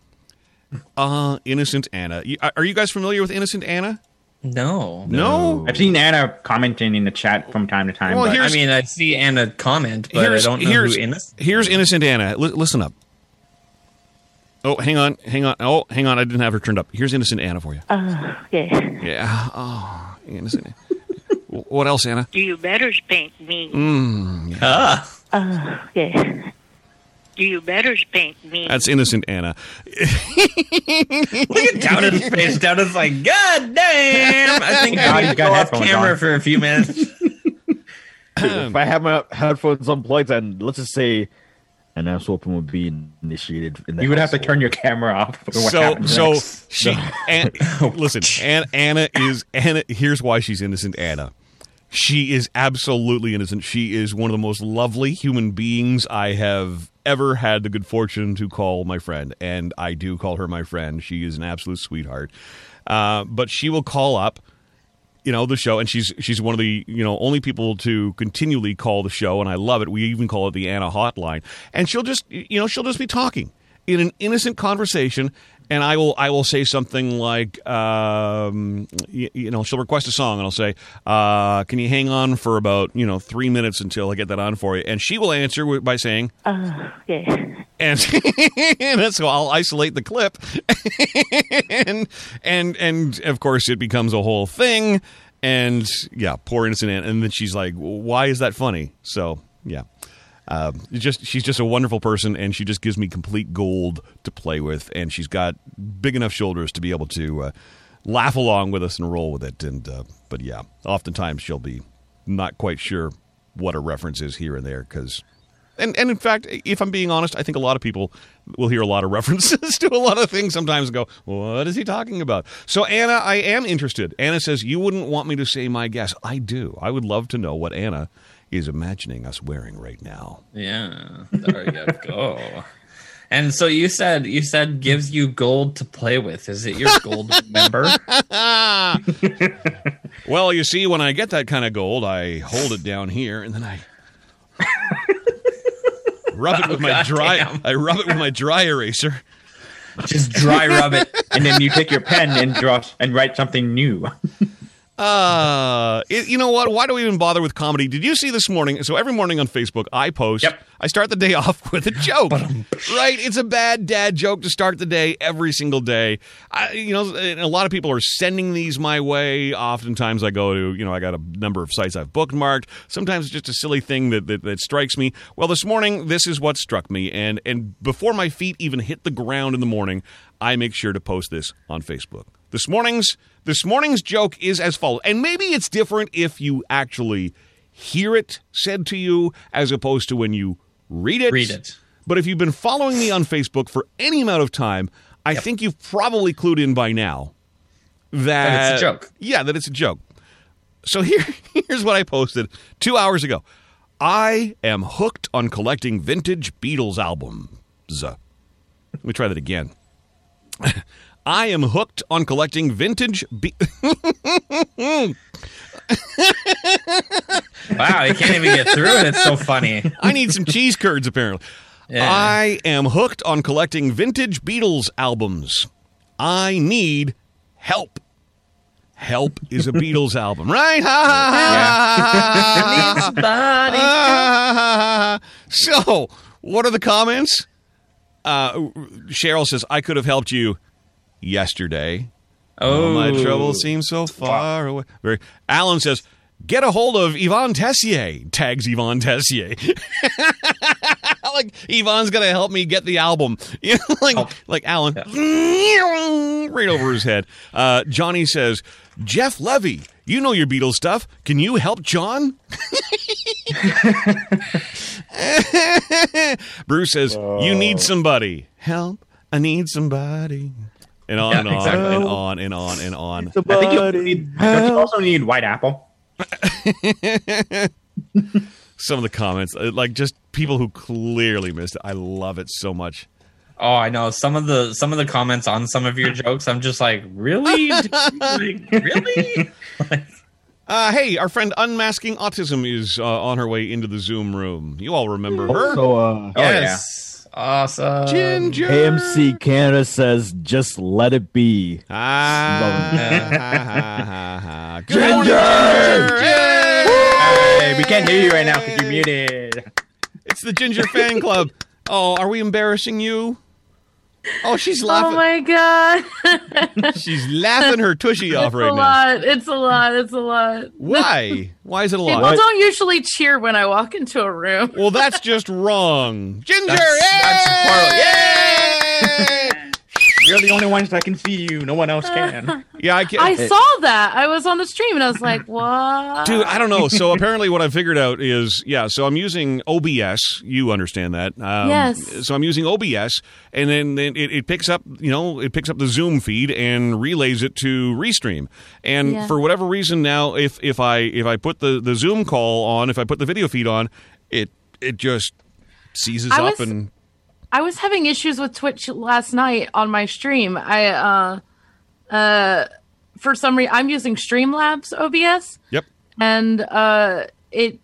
Uh, Innocent Anna. Are you guys familiar with Innocent Anna? No. No. I've seen Anna commenting in the chat from time to time. Well, but here's- I mean, I see Anna comment, but I here's don't know here's who Innocent. here's Innocent Anna. Li- listen up. Oh, hang on, hang on. Oh, hang on. I didn't have her turned up. Here's Innocent Anna for you. Oh, okay. Yeah. Oh, Innocent. what else, Anna? You better spank me. Ah, Okay. You better spank me. That's Innocent Anna. look at Dowda's face. Dowda's like, God damn! I think God, I he's need to got go off camera on. for a few minutes. if I have my headphones unplugged and let's just say an ass whooping would be initiated in the you would have to turn your camera off. what so happens so next. she An, listen Anna, Anna is Anna here's why she's innocent Anna she is absolutely innocent she is one of the most lovely human beings I have ever had the good fortune to call my friend and I do call her my friend. She is an absolute sweetheart. Uh, but she will call up you know the show and she's she's one of the you know only people to continually call the show and I love it. We even call it the Anna hotline. And she'll just you know she'll just be talking in an innocent conversation and I will I will say something like um, you, you know she'll request a song and I'll say uh, can you hang on for about you know three minutes until I get that on for you? And she will answer by saying Okay. and, and so I'll isolate the clip, and and and of course it becomes a whole thing, and yeah, poor innocent Anne, and then she's like, "Why is that funny?" So yeah, um, just she's just a wonderful person, and she just gives me complete gold to play with, and she's got big enough shoulders to be able to uh, laugh along with us and roll with it, and uh, but yeah, oftentimes she'll be not quite sure what a reference is here and there because and and in fact, if I'm being honest, I think a lot of people will hear a lot of references to a lot of things sometimes and go, "What is he talking about?" So Anna, I am interested. Anna says you wouldn't want me to say my guess. I do. I would love to know what Anna is imagining us wearing right now. yeah, there you go. And so you said you said gives you gold to play with. Is it your gold member? Well, you see, when I get that kind of gold, I hold it down here and then I rub it with my oh, dry. goddamn. I rub it with my dry eraser. Just dry rub it. and then you take your pen and draw and write something new. Uh, it, you know what? Why do we even bother with comedy? Did you see this morning? So every morning on Facebook, I post. Yep. I start the day off with a joke. right? It's a bad dad joke to start the day every single day. I, you know, a lot of people are sending these my way. Oftentimes, I go to you know, I got a number of sites I've bookmarked. Sometimes it's just a silly thing that, that that strikes me. Well, this morning, this is what struck me, and and before my feet even hit the ground in the morning, I make sure to post this on Facebook. This morning's this morning's joke is as follows, and maybe it's different if you actually hear it said to you as opposed to when you read it. Read it. But if you've been following me on Facebook for any amount of time, I think you've probably clued in by now that, That it's a joke. Yeah, that it's a joke. So here, here's what I posted two hours ago. I am hooked on collecting vintage Beatles albums. Let me try that again. I am hooked on collecting vintage. Be- Wow, you can't even get through it. It's so funny. I need some cheese curds, apparently. Yeah. I am hooked on collecting vintage Beatles albums. I need help. Help is a Beatles album, right? Ha, ha, ha, ha, ha, ha. So, what are the comments? Uh, Cheryl says, I could have helped you yesterday. Oh, my trouble seems so far away. Very. Alan says, "Get a hold of Yvonne Tessier." Tags Yvonne Tessier. like Yvonne's gonna help me get the album. You know, like Oh. like Alan, right over his head. Uh, Johnny says, "Jeff Levy, you know your Beatles stuff. Can you help John?" Bruce says, "You need somebody. Help! I need somebody." And on Yeah, and on exactly. and on and on and on. I think you need, you also need White Apple. Some of the comments, uh, like just people who clearly missed it. I love it so much. Oh, I know some of the some of the comments on some of your jokes. I'm just like, really, like, really? Uh, hey, our friend Unmasking Autism is uh, on her way into the Zoom room. You all remember her? So, uh, Oh, yeah. Yes, awesome. Ginger. KMC Canada says, just let it be. Ah, Ginger! Ginger! Hey, we can't hear you right now because you're muted. It's the Ginger Fan Club. Oh, are we embarrassing you? Oh, she's oh, laughing. Oh my god. She's laughing her tushy off it's right a now. lot. It's a lot. It's a lot. Why? Why is it a People lot? don't usually cheer when I walk into a room. Well, that's just wrong. Ginger! That's- that's yay! You're the only ones that can see you. No one else can. yeah, I can't. I saw that. I was on the stream and I was like, what? Dude, I don't know. So apparently, what I figured out is, yeah. So I'm using OBS. You understand that? Um, Yes. So I'm using OBS, and then, then it, it picks up, you know, it picks up the Zoom feed and relays it to Restream. And Yeah. for whatever reason, now if if I if I put the the Zoom call on, if I put the video feed on, it it just seizes I up was- and I was having issues with Twitch last night on my stream. I uh uh for some reason I'm using Streamlabs OBS yep. and uh it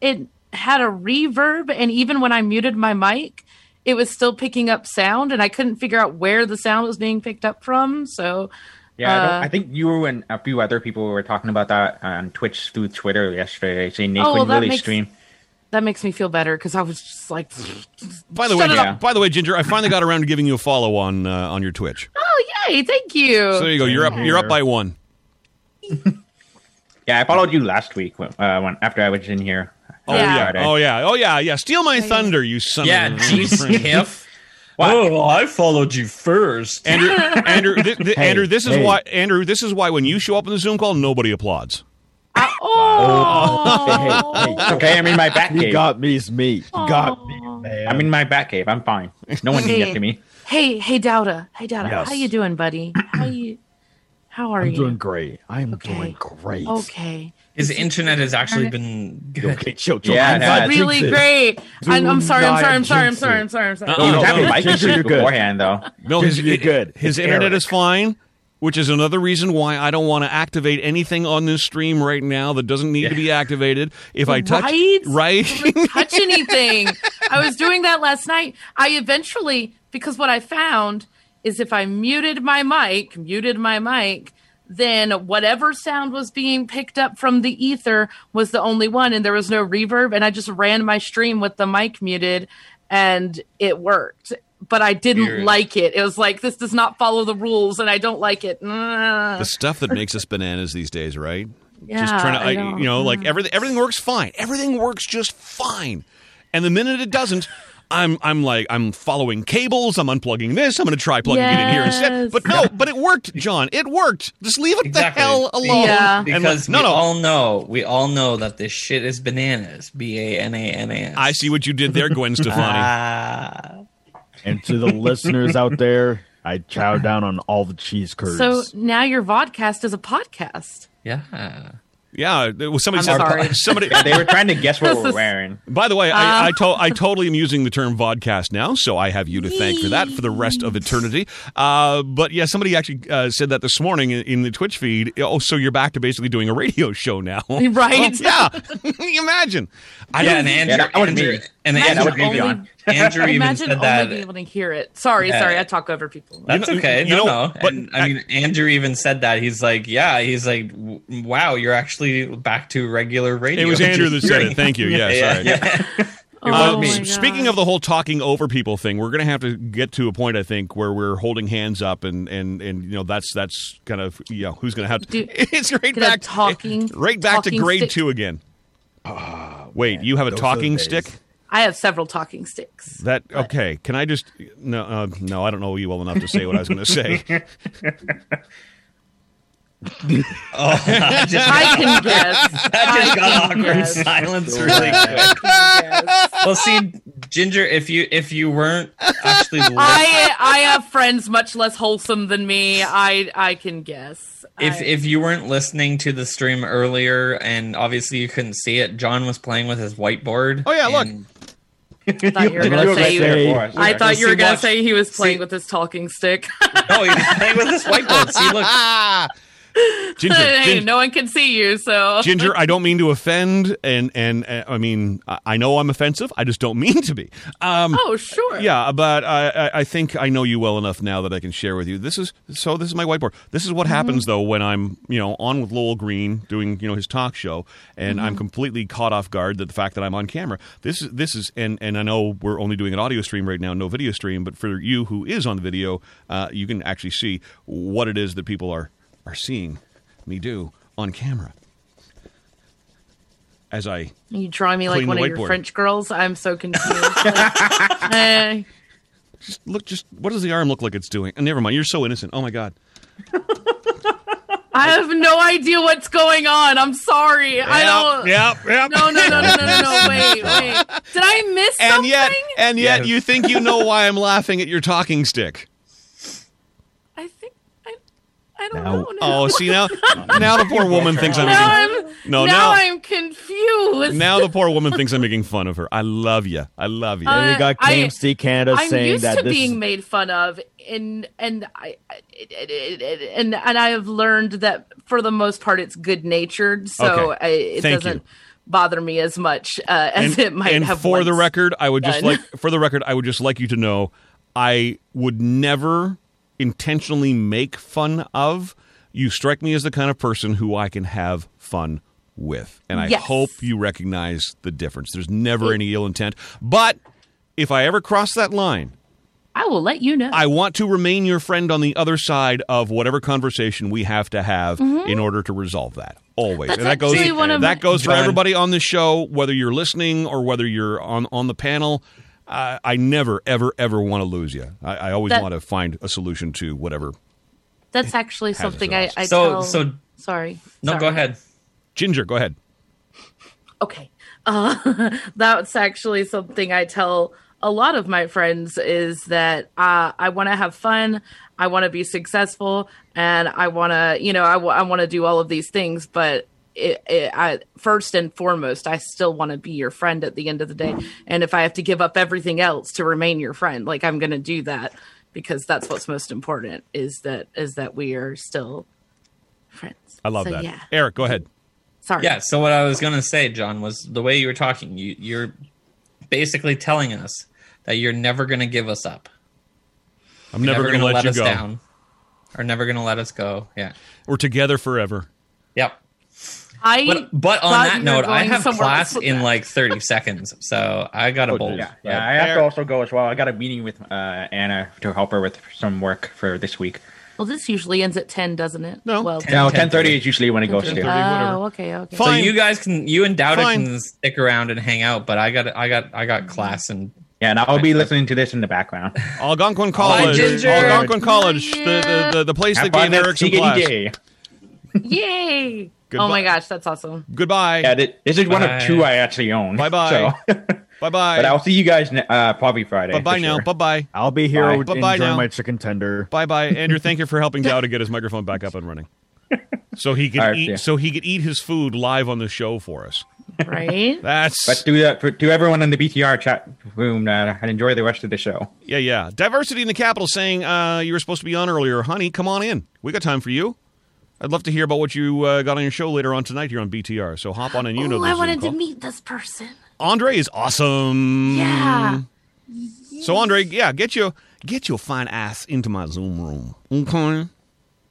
it had a reverb and even when I muted my mic it was still picking up sound and I couldn't figure out where the sound was being picked up from. So Yeah, I, don't, Uh, I think you and a few other people were talking about that on Twitch through Twitter yesterday, saying they Oh, well, that really makes- stream. That makes me feel better because I was just like, By the way, Shut it up. by the way, Ginger, I finally got around to giving you a follow on uh, on your Twitch. oh yay, thank you. So there you go. You're up. You're up by one. Yeah, I followed you last week when, uh, when after I was in here. Oh Yeah. yeah. Oh yeah. Oh yeah. Yeah. Steal my thunder, you son Yeah, of a jeez, Kiff. Oh, well, I followed you first. Andrew, Andrew, th- th- Hey, Andrew, this is hey. why, Andrew, this is why when you show up in the Zoom call, nobody applauds. Oh, Hey, hey, Okay, I'm in my back You cave. got me's me. You got me, man. I'm in my back cave. I'm fine. No one can Hey. get to me. hey, hey, Dowda, hey, Dowda, Yes. how you doing, buddy? How you? How are you? I'm you? doing great. I'm Okay. doing great. Okay. His internet has actually been good. Okay, chill, chill. Yeah, I'm yeah, glad really did. great. I'm, I'm Do sorry. I'm not sorry. I'm sorry. I'm jinx sorry. I'm sorry. I'm sorry. Uh-uh. You no, have no, your mic Ginger, issues you're good. beforehand, though. No, his, You're good. his It's internet Eric. is fine, which is another reason why I don't want to activate anything on this stream right now that doesn't need to be activated. If I touch, Right? right, touch anything. I was doing that last night. I eventually, because what I found is if I muted my mic, muted my mic, then whatever sound was being picked up from the ether was the only one, and there was no reverb. And I just ran my stream with the mic muted, and it worked. But I didn't Weird. like it. It was like this does not follow the rules, and I don't like it. the stuff that makes us bananas these days, right? Yeah, just trying to, I I, know. you know, like mm. everything, everything works fine. Everything works just fine. And the minute it doesn't, I'm, I'm like, I'm following cables. I'm unplugging this. I'm going to try plugging it in here instead. But no, but it worked, John. It worked. Just leave it Exactly. the hell alone. Yeah. And Because like, no, we no. all know, we all know that this shit is bananas. B A N A N A S. I see what you did there, Gwen Stefani. Ah. And to the listeners out there, I chow down on all the cheese curds. So now your vodcast is a podcast. yeah. yeah, it was somebody I'm said sorry. somebody. They were trying to guess what we're wearing. By the way, Uh. I, I, to- I totally am using the term vodcast now, so I have you to thank for that for the rest of eternity. Uh, but yeah, somebody actually uh, said that this morning in, in the Twitch feed. Oh, so you're back to basically doing a radio show now, Right? yeah, imagine. I Yeah, don't- and Andrew, Yeah, that would Andrew, be- and Yeah, that Andrew, would be only- beyond. Andrew even Imagine said only that. being able to hear it. Sorry, Yeah. sorry, I talk over people. That's okay. you no, know, no. but And, I mean, Andrew even said that. He's like, yeah. He's like, wow, you're actually back to regular radio. It was Andrew is that said it. Thank you. Yeah, Yeah, sorry. yeah. Uh, Oh s- speaking of the whole talking over people thing, we're going to have to get to a point, I think, where we're holding hands up, and and and you know that's that's kind of you know who's going to have to. Do- it's right back talking- right back to grade stick- two again. Wait, you have a talking the stick? Days. I have several talking sticks. That okay? Can I just no uh, no? I don't know you well enough to say what I was going to say. I just, I can guess. that just I got awkward guess. silence really quick. I can guess. Well, see, Ginger, if you if you weren't actually listening, I I have friends much less wholesome than me. I I can guess. if I- if you weren't listening to the stream earlier, and obviously you couldn't see it, John was playing with his whiteboard. Oh, yeah, look. And- I thought you were gonna were right say. there. I thought you were gonna say he was playing see- with his talking stick. no, he was playing with his whiteboard. See, look, ah, Ginger, hey, Ginger, no one can see you, so Ginger, I don't mean to offend, and and uh, I mean I, know I'm offensive. I just don't mean to be. Um, Oh, sure. Yeah, but I, I, I think I know you well enough now that I can share with you. This is so. This is my whiteboard. This is what happens though when I'm, you know, on with Lowell Green doing, you know, his talk show, and I'm completely caught off guard that the fact that I'm on camera. This is this is, and and I know we're only doing an audio stream right now, no video stream. But for you who is on the video, uh, you can actually see what it is that people are are seeing me do on camera. As I You draw me like one of your. French girls. I'm so confused. Like, eh, just look, just what does the arm look like it's doing? And never mind, you're so innocent. Oh my god. I have no idea what's going on. I'm sorry. I don't. Yep, yep. No, no, no, no, no, no, no. Wait, wait. Did I miss and something? yet and yet Yes. you think you know why I'm laughing at your talking stick. I think I. I don't Now- know. Now. Oh, see now now the poor woman thinks I'm now making I'm. No, now, now- I'm confused. now the poor woman thinks I'm making fun of her. I love you. I love you. Uh, And you got I- KMC Canada I'm saying used that to this being is- made fun of, and and I it, it, it, and and I have learned that for the most part it's good natured, so Okay. I, it Thank doesn't you. bother me as much uh, as and, it might and have. for the record, I would just like for the record, I would just like you to know I would never intentionally make fun of. You strike me as the kind of person who I can have fun with. And I Yes. hope you recognize the difference. There's never any ill intent. But if I ever cross that line, I will let you know. I want to remain your friend on the other side of whatever conversation we have to have in order to resolve that. Always, Mm-hmm. That's and that goes one of that my- goes for everybody on the show, whether you're listening or whether you're on on the panel. Uh, I never, ever, ever want to lose you. I, I always That- want to find a solution to whatever. That's actually something I, I So- tell. so- sorry. no, Sorry. go ahead. Ginger, go ahead. Okay. Uh, that's actually something I tell a lot of my friends is that uh, I want to have fun, I want to be successful, and I want to, you know, I want to do all of these things, but. It, it, I, first and foremost, I still want to be your friend at the end of the day. And if I have to give up everything else to remain your friend, like I'm going to do that because that's what's most important is that is that we are still friends. I love So, that. Yeah. Eric, go ahead. Sorry. Yeah. So what I was gonna say, John, was the way you were talking. You, you're basically telling us that you're never gonna give us up. I'm You're never, going to let, let you us go. down, or never gonna let us go. Yeah. We're together forever. Yep. I But, but on that note, I have class in that. like 30 seconds, so I got a Oh, bolt. Yeah, yeah. I have to also go as well. I got a meeting with uh, Anna to help her with some work for this week. Well, this usually ends at ten, doesn't it? No. Well, 10. No, ten thirty is usually when it goes to. 10:30. Oh, okay, okay. Fine. So you guys can, you and Dowda Fine. can stick around and hang out, but I got, I got, I got class and Yeah, and I'll be listening to this in the background. Algonquin College. Ginger. Algonquin College. The, the, the, the place that gave fun Eric some class. Yay! Goodbye. Oh my gosh, that's awesome. Goodbye. Yeah, this is one Bye. of two I actually own. Bye-bye. So, Bye bye. but I'll see you guys ne- uh, probably Friday. Bye bye now. sure. Bye bye. I'll be here Bye. enjoying Bye-bye now. my chicken tender. Bye bye. Andrew, thank you for helping Dowda get his microphone back up and running. So he could All right, eat yeah. so he could eat his food live on the show for us. Right? That's But do that for, to everyone in the BTR chat room, uh, and enjoy the rest of the show. yeah, yeah. Diversity in the capital saying uh, you were supposed to be on earlier. Honey, come on in. We got time for you. I'd love to hear about what you uh, got on your show later on tonight here on BTR. So hop on and you know oh, the I Zoom wanted call. to meet this person. Andre is awesome. Yeah. So Andre, yeah, get your get your fine ass into my Zoom room. Okay.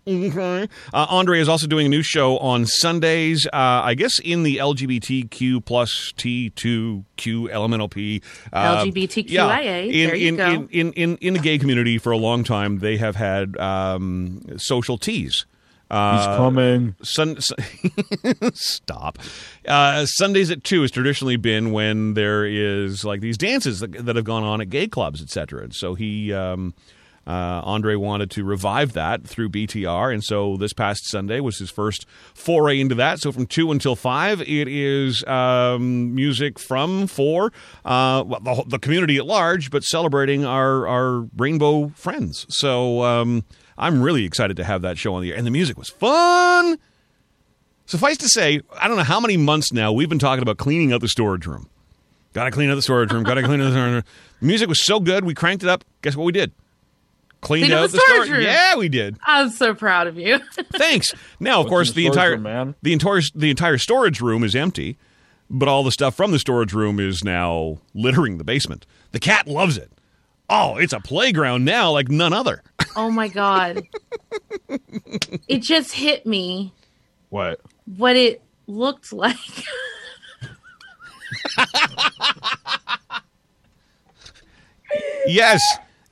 Okay. Uh, Andre is also doing a new show on Sundays. Uh, I guess in the LGBTQ plus T2Q LMNOP. Uh, LGBTQIA. yeah, in, There you in, go. In, in, in, in the gay community for a long time, they have had um, social teas. Uh, He's coming. Sun, stop. Uh, Sundays at two has traditionally been when there is like these dances that, that have gone on at gay clubs, etc. And so he, um, uh, Andre, wanted to revive that through BTR, and so this past Sunday was his first foray into that. So from two until five, it is um, music from for uh, the, the community at large, but celebrating our our rainbow friends. So. Um, I'm really excited to have that show on the air. And the music was fun. Suffice to say, I don't know how many months now we've been talking about cleaning out the storage room. Got to clean out the storage room. Got to clean out the storage room. The music was so good, we cranked it up. Guess what we did? Cleaned Cleaned up out the the storage storage. room. Yeah, we did. I'm so proud of you. Thanks. Now, of What's course, the the entire room, man? the entire the entire storage room is empty, but all the stuff from the storage room is now littering the basement. The cat loves it. Oh, it's a playground now like none other. oh my god. it just hit me What? what it looked like. Yes,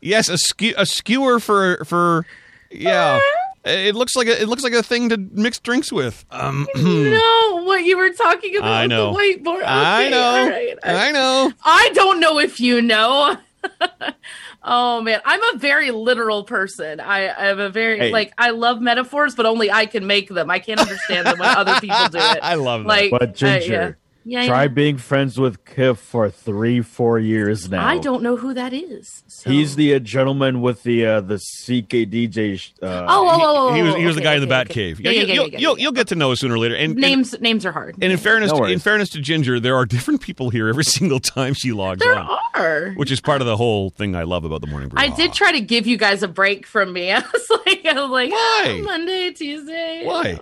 yes, a skew, a skewer for for yeah. It looks like a it looks like a thing to mix drinks with. Um, no, what you were talking about I with know. the whiteboard. Okay, I know, all right. I know. I don't know if you know. oh man, I'm a very literal person. I, I'm a very Hey. like I love metaphors, but only I can make them. I can't understand them when other people do it. I love that. Like, But uh, Ginger, yeah. Yeah, Try yeah. being friends with Kif for three, four years now. I don't know who that is. So. He's the uh, gentleman with the uh, the CKDJ. sh- Uh, Oh, oh, oh, oh, he was he was okay, the guy in the okay, Bat okay. Cave. Yeah, yeah, you'll, yeah, you'll, yeah. you'll get to know us sooner or later. And and- names names are hard. And in fairness, No to, in fairness to Ginger, there are different people here every single time she logs there on, are. which is part of the whole thing I love about the morning brew. I did try to give you guys a break from me. I was like, I was like, Why? Monday, Tuesday. Why?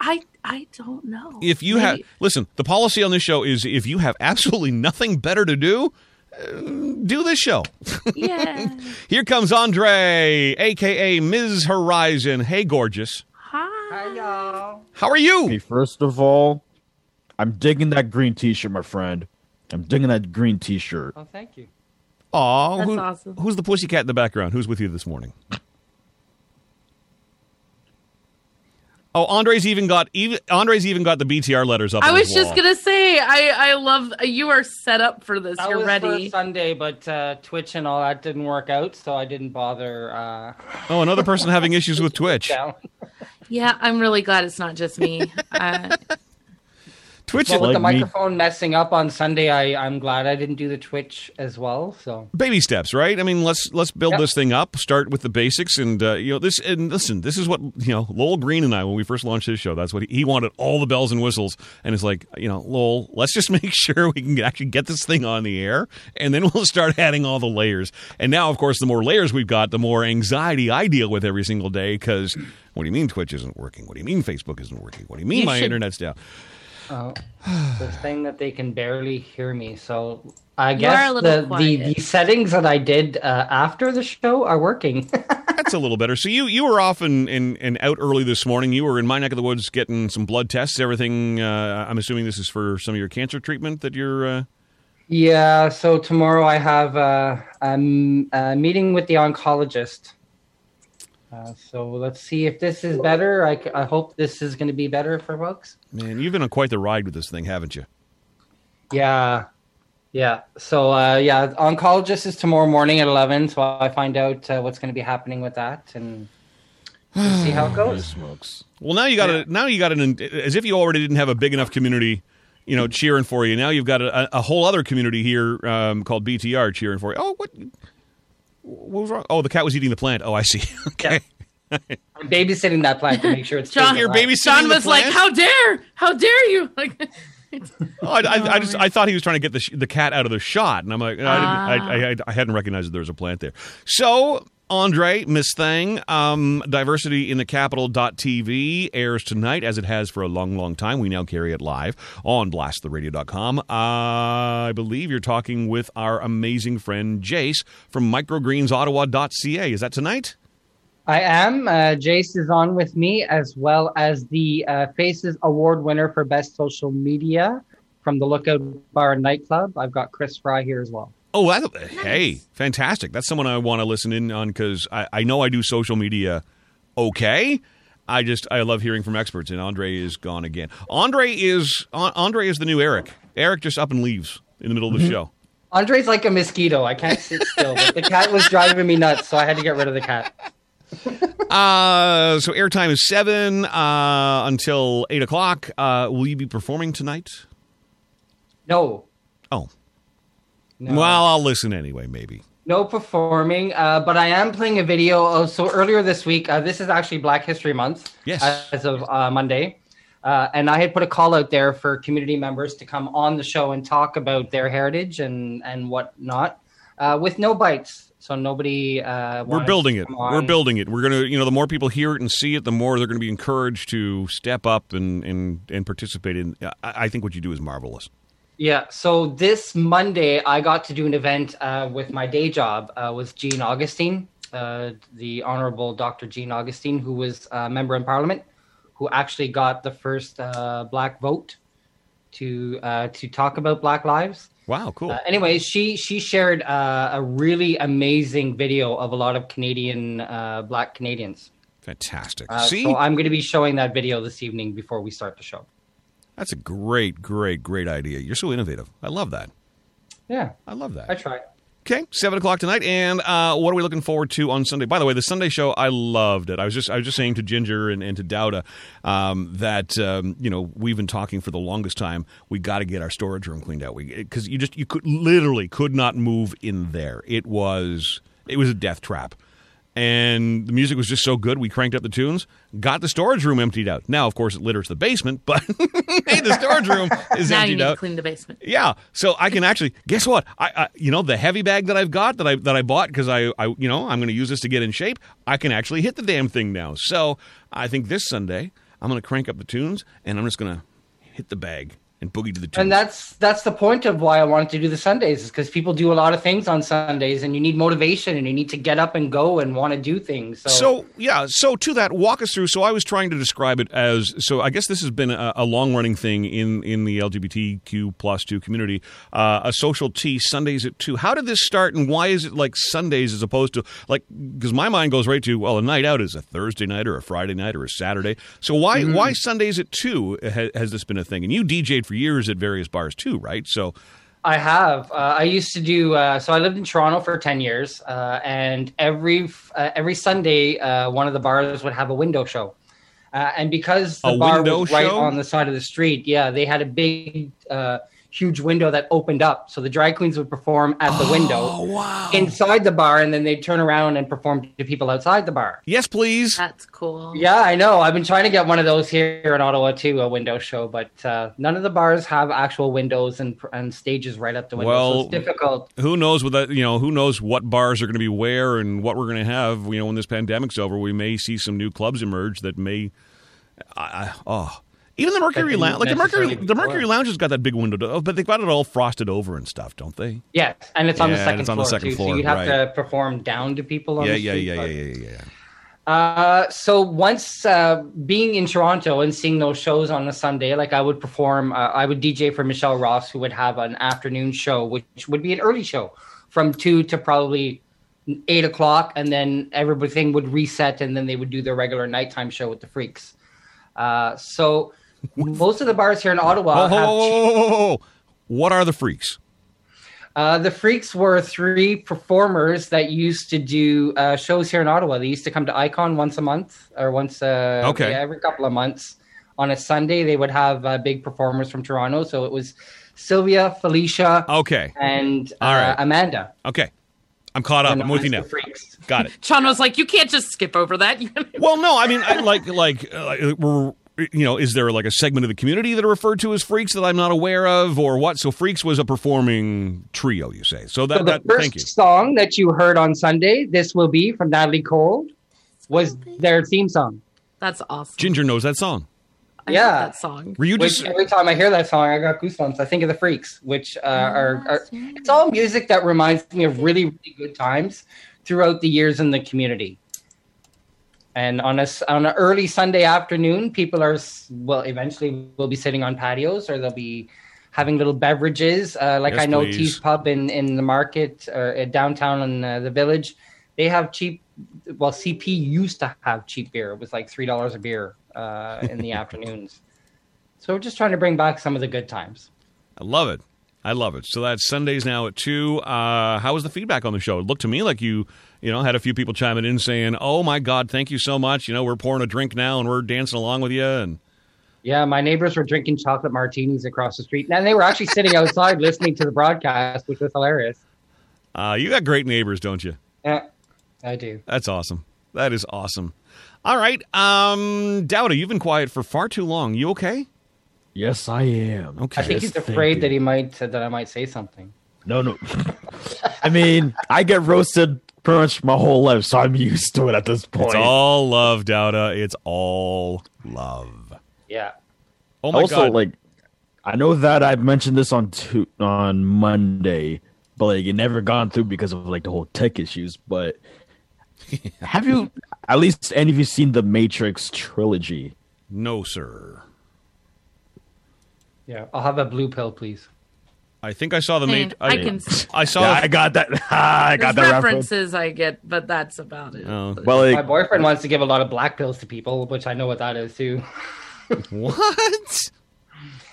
I I don't know. If you have listen, the policy on this show is if you have absolutely nothing better to do, uh, do this show. yeah. Here comes Andre, aka Ms. Horizon. Hey, gorgeous. Hi. Hi, y'all. How are you? Hey, first of all, I'm digging that green T-shirt, my friend. I'm digging that green T-shirt. Oh, thank you. Aw, That's who- awesome. Who's the pussycat in the background? Who's with you this morning? Oh, Andre's even got even Andre's even got the BTR letters up. I on was his just wall. gonna say, I I love you are set up for this. That You're was ready. for Sunday, but uh, Twitch and all that didn't work out, so I didn't bother. Uh, Oh, another person having issues with Twitch. Yeah, I'm really glad it's not just me. uh, Twitch, Well, with the Like me. microphone messing up on Sunday, I, I'm glad I didn't do the Twitch as well. So baby steps, right? I mean, let's let's build Yep. this thing up. Start with the basics, and uh, you know this. And listen, this is what you know. Lowell Green and I, when we first launched his show, that's what he, he wanted all the bells and whistles. And it's like, you know, Lowell, let's just make sure we can actually get this thing on the air, and then we'll start adding all the layers. And now, of course, the more layers we've got, the more anxiety I deal with every single day. Because what do you mean Twitch isn't working? What do you mean Facebook isn't working? What do you mean You my should- internet's down? the thing that they can barely hear me. So I You guess the, the the settings that I did uh, after the show are working. That's a little better. So you you were off and, and, and out early this morning. You were in my neck of the woods getting some blood tests. Everything. Uh, I'm assuming this is for some of your cancer treatment that you're. Uh, yeah. So tomorrow I have uh, um, a meeting with the oncologist. Uh, so let's see if this is better. I, I hope this is going to be better for folks. man, you've been on quite the ride with this thing, haven't you? Yeah. Yeah. So, uh, yeah, oncologist is tomorrow morning at 11. So I find out uh, what's going to be happening with that and we'll see how it goes. Smokes. Well, now you got a now you got an as if you already didn't have a big enough community, you know, cheering for you. Now you've got a, a whole other community here um, called BTR cheering for you. Oh, what? What was wrong? Oh, the cat was eating the plant. Oh, I see. okay. I'm babysitting that plant to make sure it's John, staying You're alive. babysitting John the was like, plant? "How dare, how dare you!" Like, Oh, I, I, I just I thought he was trying to get the sh- the cat out of the shot, and I'm like, no, I, Ah. I, I, I hadn't recognized that there was a plant there. So. Andre, Miss Thing, um, Diversity in the Capital TV airs tonight as it has for a long, long time. We now carry it live on blasttheradio.com. I believe you're talking with our amazing friend Jace from microgreensottawa.ca. Is that tonight? I am. Uh, Jace is on with me, as well as the uh, Faces Award winner for Best Social Media from the Lookout Bar and Nightclub. I've got Chris Fry here as well. Oh, I, hey, fantastic! That's someone I want to listen in on because I, I know I do social media okay. I just I love hearing from experts, and Andre is gone again. Andre is Andre is the new Eric. Eric just up and leaves in the middle of the show. Andre's like a mosquito. I can't sit still. But the cat was driving me nuts, so I had to get rid of the cat. Uh, so airtime is seven uh, until eight o'clock. Uh, will you be performing tonight? No. Oh, No. well, I'll listen anyway. Maybe. No performing, uh, but I am playing a video. Oh, so earlier this week, uh, this is actually Black History Month. Yes. As of uh, Monday. Uh, and I had put a call out there for community members to come on the show and talk about their heritage and, and whatnot uh, with no bites. So nobody. Uh, We're building it. come We're building it. We're gonna, you know, the more people hear it and see it, the more they're going to be encouraged to step up and and and participate in. I, I think what you do is marvelous. Yeah. So this Monday, I got to do an event uh, with my day job uh, with Jean Augustine, uh, the Honorable Dr. Jean Augustine, who was a member in Parliament, who actually got the first uh, Black vote to uh, to talk about Black lives. Wow, cool. Uh, anyway, she she shared uh, a really amazing video of a lot of Canadian uh, Black Canadians. Fantastic. Uh, see, so I'm going to be showing that video this evening before we start the show. that's a great, great, great idea. You're so innovative. I love that. Yeah, I love that. I tried. Okay, seven o'clock tonight, and uh, what are we looking forward to on Sunday? By the way, the Sunday show, I loved it. I was just, I was just saying to Ginger and, and to Dowda um, that um, you know we've been talking for the longest time. We got to get our storage room cleaned out. Because you just you could literally could not move in there. It was it was a death trap. And the music was just so good, we cranked up the tunes, got the storage room emptied out. Now, of course, it litters the basement, but hey, the storage room is now you emptied need out. to clean the basement. Yeah, so I can actually guess what I, I you know the heavy bag that I've got that I that I bought because I, I you know I'm going to use this to get in shape. I can actually hit the damn thing now. So I think this Sunday I'm going to crank up the tunes and I'm just going to hit the bag and boogie to the tunes. And that's that's the point of why I wanted to do the Sundays is because people do a lot of things on Sundays, and you need motivation, and you need to get up and go and want to do things. So, So yeah, so to that, walk us through. So I was trying to describe it as. So I guess this has been a, a long running thing in in the LGBTQ plus two community. Uh, a social tea Sundays at two. How did this start, and why is it like Sundays as opposed to like? Because my mind goes right to well, a night out is a Thursday night or a Friday night or a Saturday. So why Mm-hmm. why Sundays at two ha, has this been a thing? And you DJ'd for years at various bars too, right? So I have. Uh, I used to do. Uh, so I lived in Toronto for ten years, uh, and every uh, every Sunday, uh, one of the bars would have a window show. Uh, and because the A bar was right on the side of the street, yeah, they had a big, uh, huge window that opened up. So the drag queens would perform at the window Oh, wow. inside the bar, and then they'd turn around and perform to people outside the bar. yes, please. That's cool. Yeah, I know. I've been trying to get one of those here in Ottawa too, a window show, but uh, none of the bars have actual windows and and stages right up the window. Well, so it's difficult. who knows what that you know who knows what bars are going to be where and what we're going to have you know when this pandemic's over we may see some new clubs emerge that may I, I, oh even the mercury lounge like the mercury the mercury lounge has got that big window to- but they've got it all frosted over and stuff don't they Yes, and it's on the Yeah, and second it's on floor the second too, floor, so you'd have right. to perform down to people. On yeah the yeah street, yeah, yeah but- yeah yeah yeah Uh, so once uh, being in Toronto and seeing those shows on a Sunday, like I would perform, uh, I would DJ for Michelle Ross, who would have an afternoon show, which would be an early show from two to probably eight o'clock, and then everything would reset, and then they would do their regular nighttime show with the Freaks. Uh, so most of the bars here in Ottawa oh, have oh, oh, oh, oh, oh. what are the freaks Uh, the Freaks were three performers that used to do uh, shows here in Ottawa. They used to come to Icon once a month or once uh, Okay. yeah, every couple of months. On a Sunday, they would have uh, big performers from Toronto. So it was Sylvia, Felicia, okay and uh, All right. Amanda. okay i'm caught up They're i'm with you now the Freaks. got it Sean was like, "You can't just skip over that." well no i mean I, like like uh, we're you know, is there like a segment of the community that are referred to as freaks that I'm not aware of, or what? So, freaks was a performing trio, you say? So that, So the that first thank you. song that you heard on Sunday, "This Will Be" from Natalie Cole, was their theme song. That's awesome. Ginger knows that song. I Yeah. that song. Were you Which just every time I hear that song, I got goosebumps. I think of the Freaks, which uh, are, are it's all music that reminds me of really really good times throughout the years in the community. And on a on an early Sunday afternoon, people are well. Eventually, will be sitting on patios, or they'll be having little beverages. Uh, like Yes, I know please. Tees Pub in in the market or uh, downtown in uh, the village, they have cheap. Well, CP used to have cheap beer. It was like three dollars a beer uh, in the afternoons. So we're just trying to bring back some of the good times. I love it. I love it. So that's Sundays now at two. Uh, how was the feedback on the show? It looked to me like you, you know, had a few people chiming in saying, "Oh my God, thank you so much." You know, we're pouring a drink now and we're dancing along with you. And Yeah, my neighbors were drinking chocolate martinis across the street, and they were actually sitting outside listening to the broadcast, which was hilarious. uh, you got great neighbors, don't you? Yeah, I do. That's awesome. That is awesome. All right, um, Dowda, you've been quiet for far too long. You okay? Yes, I am. Okay. I think Yes, he's afraid that he might that I might say something. No, no. I mean, I get roasted pretty much my whole life, so I'm used to it at this point. It's all love, Dowda. It's all love. Yeah. Oh my also, God. like, I know that I've mentioned this on tu- on Monday, but like it never gone through because of like the whole tech issues. But have you, at least any of you, seen the Matrix trilogy? no, sir. Yeah. I'll have a blue pill, please. I think I saw the Man, mate. I can. I saw. Yeah, I got that. I got There's that reference. references I get, but that's about it. Oh. Well, My boyfriend wants to give a lot of black pills to people, which I know what that is too. what?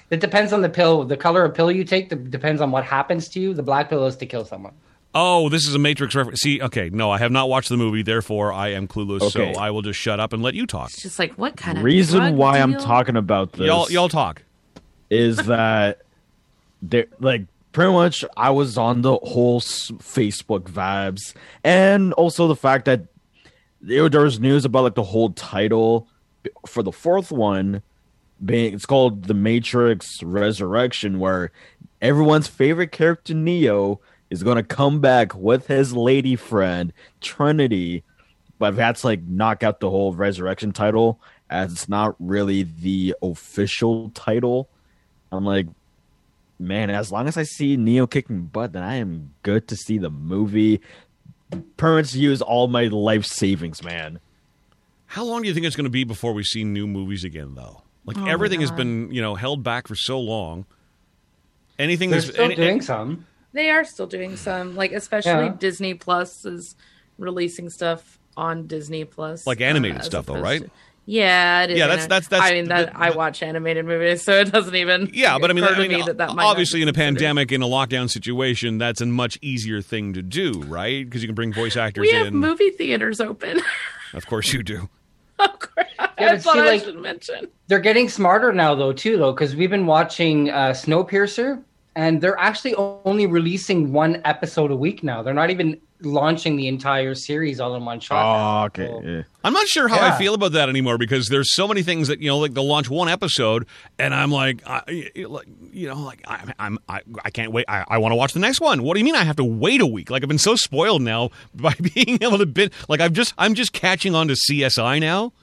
It depends on the pill, the color of pill you take. The, depends on what happens to you. The black pill is to kill someone. Oh, this is a Matrix reference. See, okay, no, I have not watched the movie, therefore I am clueless. Okay. So I will just shut up and let you talk. It's just like what kind of reason drug why I'm talking about this Y'all, y'all talk. is that there, like, pretty much I was on the whole Facebook vibes, and also the fact that there, was news about like the whole title for the fourth one being it's called The Matrix Resurrection, where everyone's favorite character Neo is to come back with his lady friend Trinity, but that's like knock out the whole resurrection title as it's not really the official title. I'm like, man, as long as I see Neo kicking butt, then I am good to see the movie. Parents use all my life savings, man. How long do you think it's going to be before we see new movies again, though? Like Oh everything has been, you know, held back for so long. Anything They're still any- doing some. They are still doing some, like especially Yeah. Disney Plus is releasing stuff on Disney Plus, Like animated uh, as stuff, though, right? to- yeah, it is. Yeah, that's- that's- that's- I mean, that the- I watch animated movies, so it doesn't even. Yeah, but I mean, occur I mean, me that that obviously in a pandemic, in a lockdown situation, that's a much easier thing to do, right? Because you can bring voice actors we have in. movie theaters open. Of course you do. of course, Yeah, but thought see, I like- should mention. They're getting smarter now, though, too, though, because we've been watching uh, Snowpiercer, and they're actually only releasing one episode a week now. They're not even launching the entire series all in one shot. Oh, okay. So- yeah. I'm not sure how I feel about that anymore because there's so many things that you know, like they'll launch one episode, and I'm like, I, like, you know, like I, I'm, I, I can't wait. I, I want to watch the next one. What do you mean I have to wait a week? Like I've been so spoiled now by being able to bit. Like I've just, I'm just catching on to CSI now.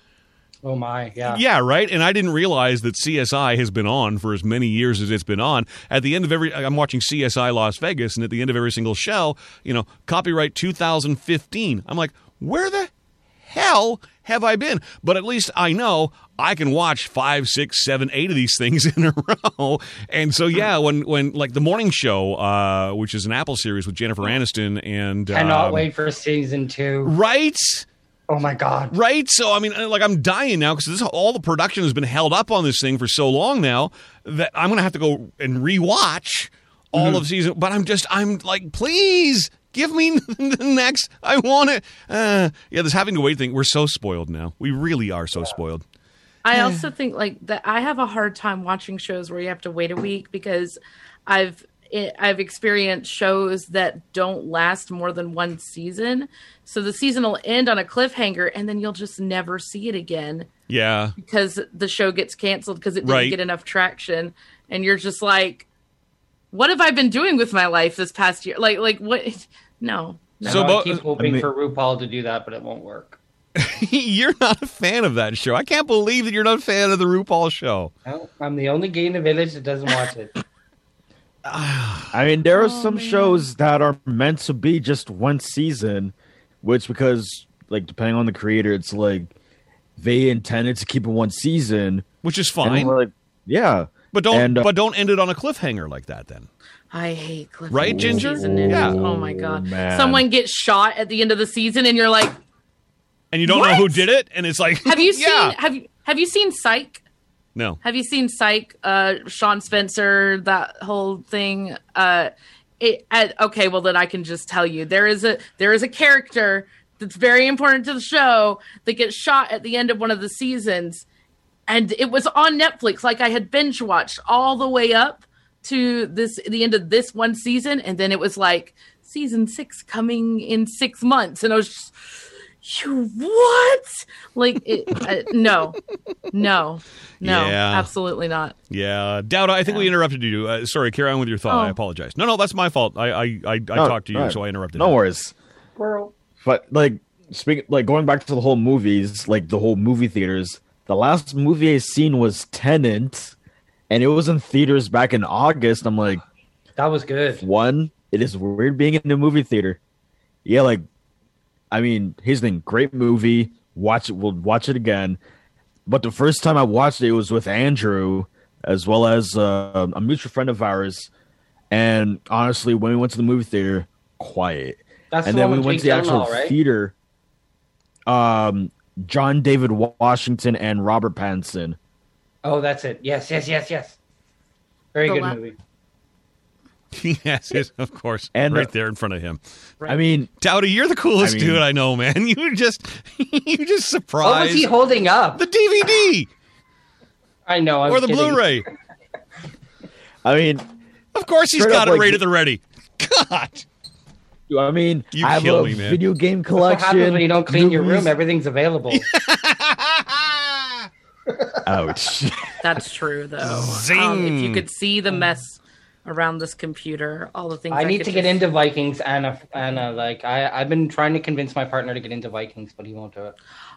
Oh my, yeah. Yeah, right. And I didn't realize that CSI has been on for as many years as it's been on. At the end of every, I'm watching CSI Las Vegas, and at the end of every single show, you know, copyright 2015. I'm like, where the hell have I been? But at least I know I can watch five, six, seven, eight of these things in a row. And so, yeah, when when like the morning show, uh, which is an Apple series with Jennifer Aniston and Cannot um, wait for season two. right. Oh my god. Right. So I mean, uh, like I'm dying now because this all the production has been held up on this thing for so long now that I'm gonna have to go and rewatch all Mm-hmm. of season. But I'm just I'm like, please give me the next. I want it. Uh, yeah, this having to wait thing. We're so spoiled now. We really are so spoiled. I also think like that I have a hard time watching shows where you have to wait a week because I've it, I've experienced shows that don't last more than one season. So the season will end on a cliffhanger and then you'll just never see it again Yeah. because the show gets canceled because it didn't Right. get enough traction and you're just like what have I been doing with my life this past year? Like like what no. No. So So bo- I keep hoping I mean- for RuPaul to do that, but it won't work. you're not a fan of that show. I can't believe that you're not a fan of the RuPaul show. No, I'm the only gay in the village that doesn't watch it. I mean, there are some shows that are meant to be just one season, which because like depending on the creator, it's like they intended to keep it one season. which is fine. we're like, yeah, but don't and, uh, but don't end it on a cliffhanger like that. Then I hate cliffhanger Right, Ginger? season. Yeah. Oh my god. man. Someone gets shot at the end of the season, and you're like, and you don't know who did it, and it's like, "Have you yeah. seen? Have you have you seen Psych? No. Have you seen Psych? Uh, Shawn Spencer, that whole thing. Uh, it, uh, okay, well then I can just tell you there is a there is a character that's very important to the show that gets shot at the end of one of the seasons, and it was on Netflix. Like I had binge watched all the way up to this the end of this one season, and then it was like season six coming in six months, and I was just. You what? Like it, uh, no, no, no, Yeah. absolutely not. Yeah, Dowd, I think we interrupted you. Uh, sorry, carry on with your thought. I Oh. apologize. No, no, that's my fault. I I I, I No, talked to you, alright. so I interrupted. No you. worries. But like speaking, like going back to the whole movies, like the whole movie theaters. The last movie I seen was Tenet, and it was in theaters back in August. I'm like, That was good. one, it is weird being in a movie theater. Yeah, like, I mean, here's the thing: great movie. Watch it. We'll watch it again. But the first time I watched it, it was with Andrew, as well as uh, a mutual friend of ours. And honestly, when we went to the movie theater, quiet. That's and the then we with went to the actual Gyllenhaal, right? theater. Um, John David Washington and Robert Pattinson. Oh, that's it. Yes, yes, yes, yes. Very The good la- movie. yes, yes, of course, And, right uh, there in front of him. I mean, Dowdy, you're the coolest I mean- dude I know, man. You just you just What surprised was he holding up? the DVD I know. I'm or the kidding. Blu-ray. I mean, Of course, he's got up, it like- right at the ready. God, I mean, You I have kill a me, man. video game That's what happens collection. when you don't clean your room. Everything's available. Ouch. That's true, though. Zing. Um, if you could see the mess around this computer, all the things I need could to get just- into Vikings, Anna. Anna, like I, I've been trying to convince my partner to get into Vikings, but he won't do it.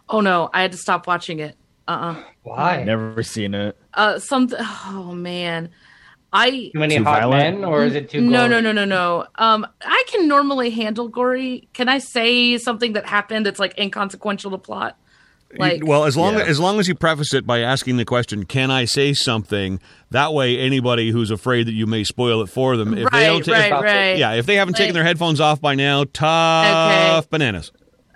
Oh no, I had to stop watching it. Uh uh Why? Never seen it. Uh, something. Oh man, I. Too many Too hot violent? men, or is it too? No, gory? no, no, no, no. Um, I can normally handle gory. Can I say something that happened that's like inconsequential to plot? Like, well, as long Yeah. as long as you preface it by asking the question, "Can I say something?" That way, anybody who's afraid that you may spoil it for them, if they don't, right, ta- right, if- right. yeah, if they haven't taken their headphones off by now, tough bananas.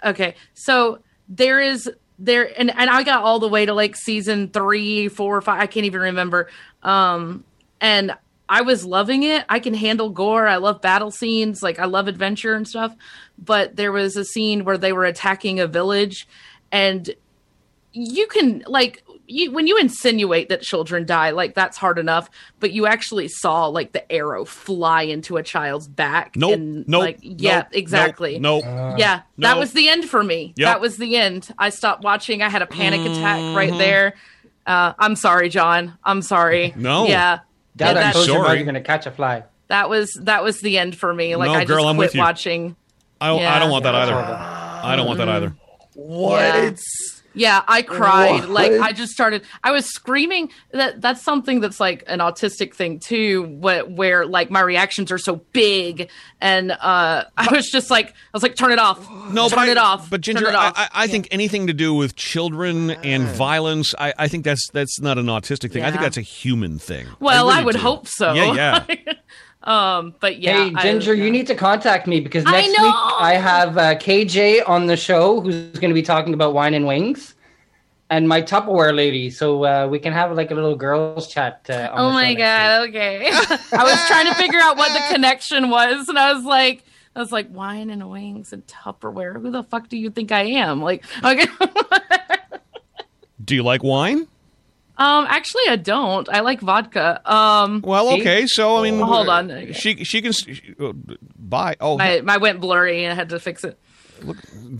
Okay, so there is there, and and I got all the way to like season three, four, five. I can't even remember. Um, and I was loving it. I can handle gore. I love battle scenes. Like I love adventure and stuff. But there was a scene where they were attacking a village, and you can like you when you insinuate that children die like that's hard enough but you actually saw like the arrow fly into a child's back Nope, and nope, like yeah nope, exactly Nope. yeah, that No. was the end for me. Yep. That was the end. I stopped watching. I had a panic attack right there. Uh, I'm sorry, John. I'm sorry. No. Yeah. Dad, Yeah, I that, told you Sorry. about you're gonna catch a fly. that was that was the end for me. Like No, I just girl, I'm quit with watching. I, I don't want that either. I don't want that either. What? Yeah, I cried. What? Like I just started. I was screaming. That that's something that's like an autistic thing too. Where, where like my reactions are so big, and uh, I was just like, I was like, turn it off. No, turn but I- it off. But Ginger, it I, off. I, I think anything to do with children and violence, I, I think that's that's not an autistic thing. I think that's a human thing. Well, I, really would do. hope so. Yeah, yeah. um, but yeah, hey, Ginger, I, you need to contact me because next know. week I have uh, KJ on the show who's going to be talking about wine and wings, and my Tupperware lady. So uh, we can have like a little girls chat. Uh, on Oh my show next god. Okay. I was trying to figure out what the connection was, and I was like. I was like wine and wings and Tupperware. Who the fuck do you think I am? Like, okay. Do you like wine? Um, actually, I don't. I like vodka. Um, Well, okay. So I mean, Hold on. She she can she, uh, buy. Oh, my my went blurry and I had to fix it.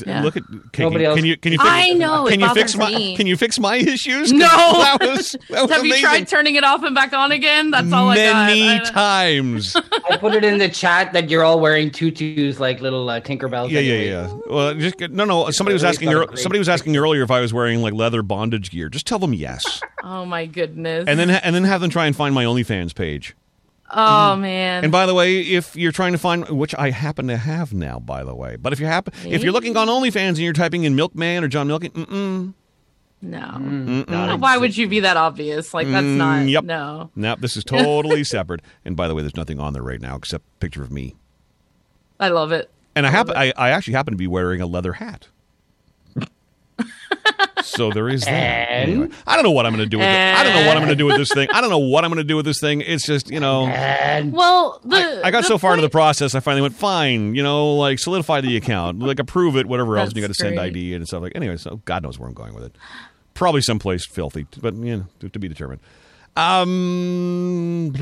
Yeah. look at. Can, Nobody can, else- you can you fix, I know, Can it you fix my me. Can you fix my issues? 'Cause No. that was that was Have you tried turning it off and back on again? That's all Many I got. I- times. I put it in the chat that you're all wearing tutus like little uh, Tinkerbells. Yeah, yeah, anyway. yeah. Well, just no, no. Somebody was asking. thought ear- it great. Somebody was asking earlier if I was wearing like leather bondage gear. Just tell them yes, oh my goodness. and then and then have them try and find my OnlyFans page. Oh man. And by the way, if you're trying to find, which I happen to have now, by the way, but if you happen, if you're looking on OnlyFans and you're typing in Milkman or John Milking, mm-mm, No. Mm. No, Why would you be that obvious? Like that's not. Mm, yep. No. Nope, this is totally separate. And by the way, there's nothing on there right now except picture of me. I love it. And I happen I, I actually happen to be wearing a leather hat. So there is that. Anyway, I don't know what I'm going to do with it. I don't know what I'm going to do with this thing. I don't know what I'm going to do with this thing. It's just, you know, Well, the I got the so far into the process, I finally went, fine, you know, like solidify the account, like approve it, whatever else, and you got to send great. ID and stuff like. Anyway, so God knows where I'm going with it. Probably someplace filthy, but you know, to, to be determined. Um.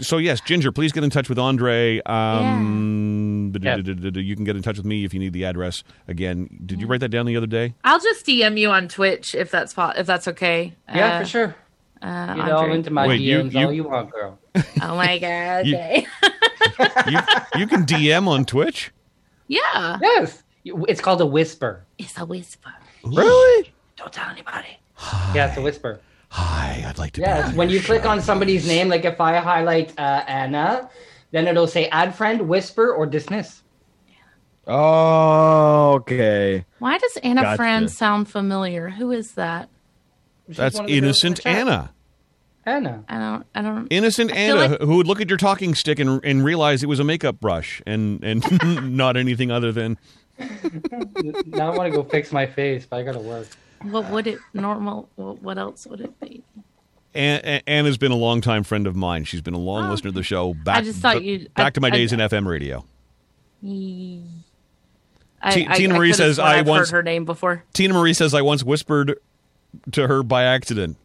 So yes, Ginger, please get in touch with Andre. Um, Yeah. You can get in touch with me if you need the address. Again, did you write that down the other day? I'll just DM you on Twitch if that's po- if that's okay. yeah, Uh, for sure. Uh, Get all Andre. into my Wait, you- DMs you- all you want, girl. Oh my god. You- Okay. You, you can DM on Twitch. yeah. Yes, it's called a whisper. It's a whisper. Really? Don't tell anybody. Yeah, it's a whisper. Hi, I'd like to. Yeah, be it's when you click on somebody's name, like if I highlight uh, Anna, then it'll say add friend, whisper, or dismiss. Oh, okay. Why does Anna Gotcha. Fran sound familiar? Who is that? She's That's one of the girls in innocent the chat. Anna. I Anna. don't. I don't. Innocent I Anna, like- who would look at your talking stick and, and realize it was a makeup brush and, and not anything other than. now I want to go fix my face, but I gotta work. What would it normal? What, else would it be? Ann, Anna's been a longtime friend of mine. She's been a long Oh. listener to the show. Back, just thought you'd- back I- to my I- days in FM radio. I, T- I- Tina Marie says, "I once- heard her name before. Tina Marie says I once whispered to her by accident.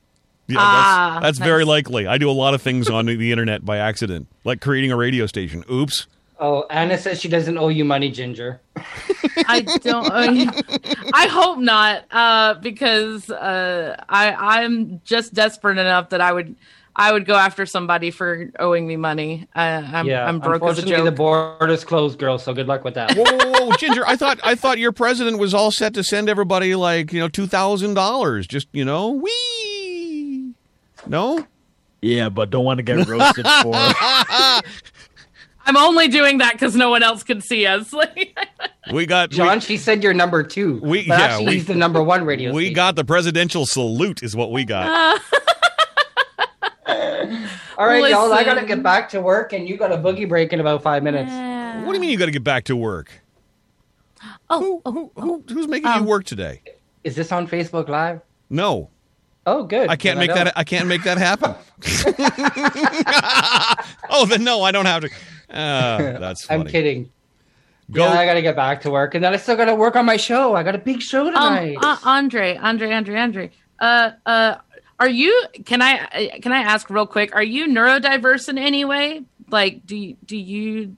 Yeah, Ah, that's, that's very likely. I do a lot of things on the internet by accident, like creating a radio station. Oops. Oh, Anna says she doesn't owe you money, Ginger. I don't. I, mean, I hope not, uh, because uh, I I'm just desperate enough that I would I would go after somebody for owing me money. I, I'm yeah, I'm broke as a unfortunately, joke. the border's closed, girl. So good luck with that. Whoa, whoa, whoa, Ginger! I thought I thought your president was all set to send everybody like you know two thousand dollars. Just you know, wee. No. Yeah, but don't want to get roasted for. I'm only doing that because no one else can see us. We got John, she said you're number two. We- but yeah, actually, we- he's the number one radio. we station. got the presidential salute, is what we got. All right, y'all. I gotta get back to work, and you got a boogie break in about five minutes. what do you mean you got to get back to work? Oh, Who, who, who's making Um, you work today? Is this on Facebook Live? No, Oh, good. I can't Then make don't. that. I can't make that happen. oh, then no, I don't have to. Uh, that's funny. I'm kidding. Go. Yeah, I gotta get back to work, and then I still gotta work on my show. I got a big show um, tonight. uh, Andre, Andre, Andre, Andre. Uh, uh, are you? Can I? uh, Can I ask real quick? Are you neurodiverse in any way? Like, do you, do you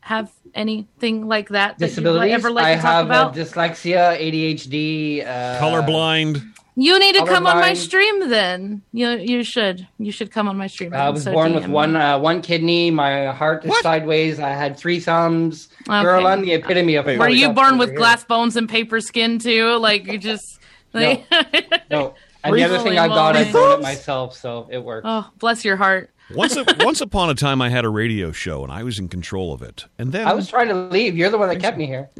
have anything like that? that you'd Ever like I to talk have about? dyslexia, ADHD, uh, Colorblind. You need to come on my stream then. You you should. You should come on my stream. I was so born DM with me. one uh, one kidney. My heart is What? sideways. I had three thumbs. Okay. Girl, I'm the epitome of. Were you born with here. glass bones and paper skin too? Like you just like No. And the other thing I Holy got, I moly. grown it myself, so it worked. Oh, bless your heart. Once, a, once upon a time, I had a radio show, and I was in control of it. And then I was trying to leave. You're the one that kept me here.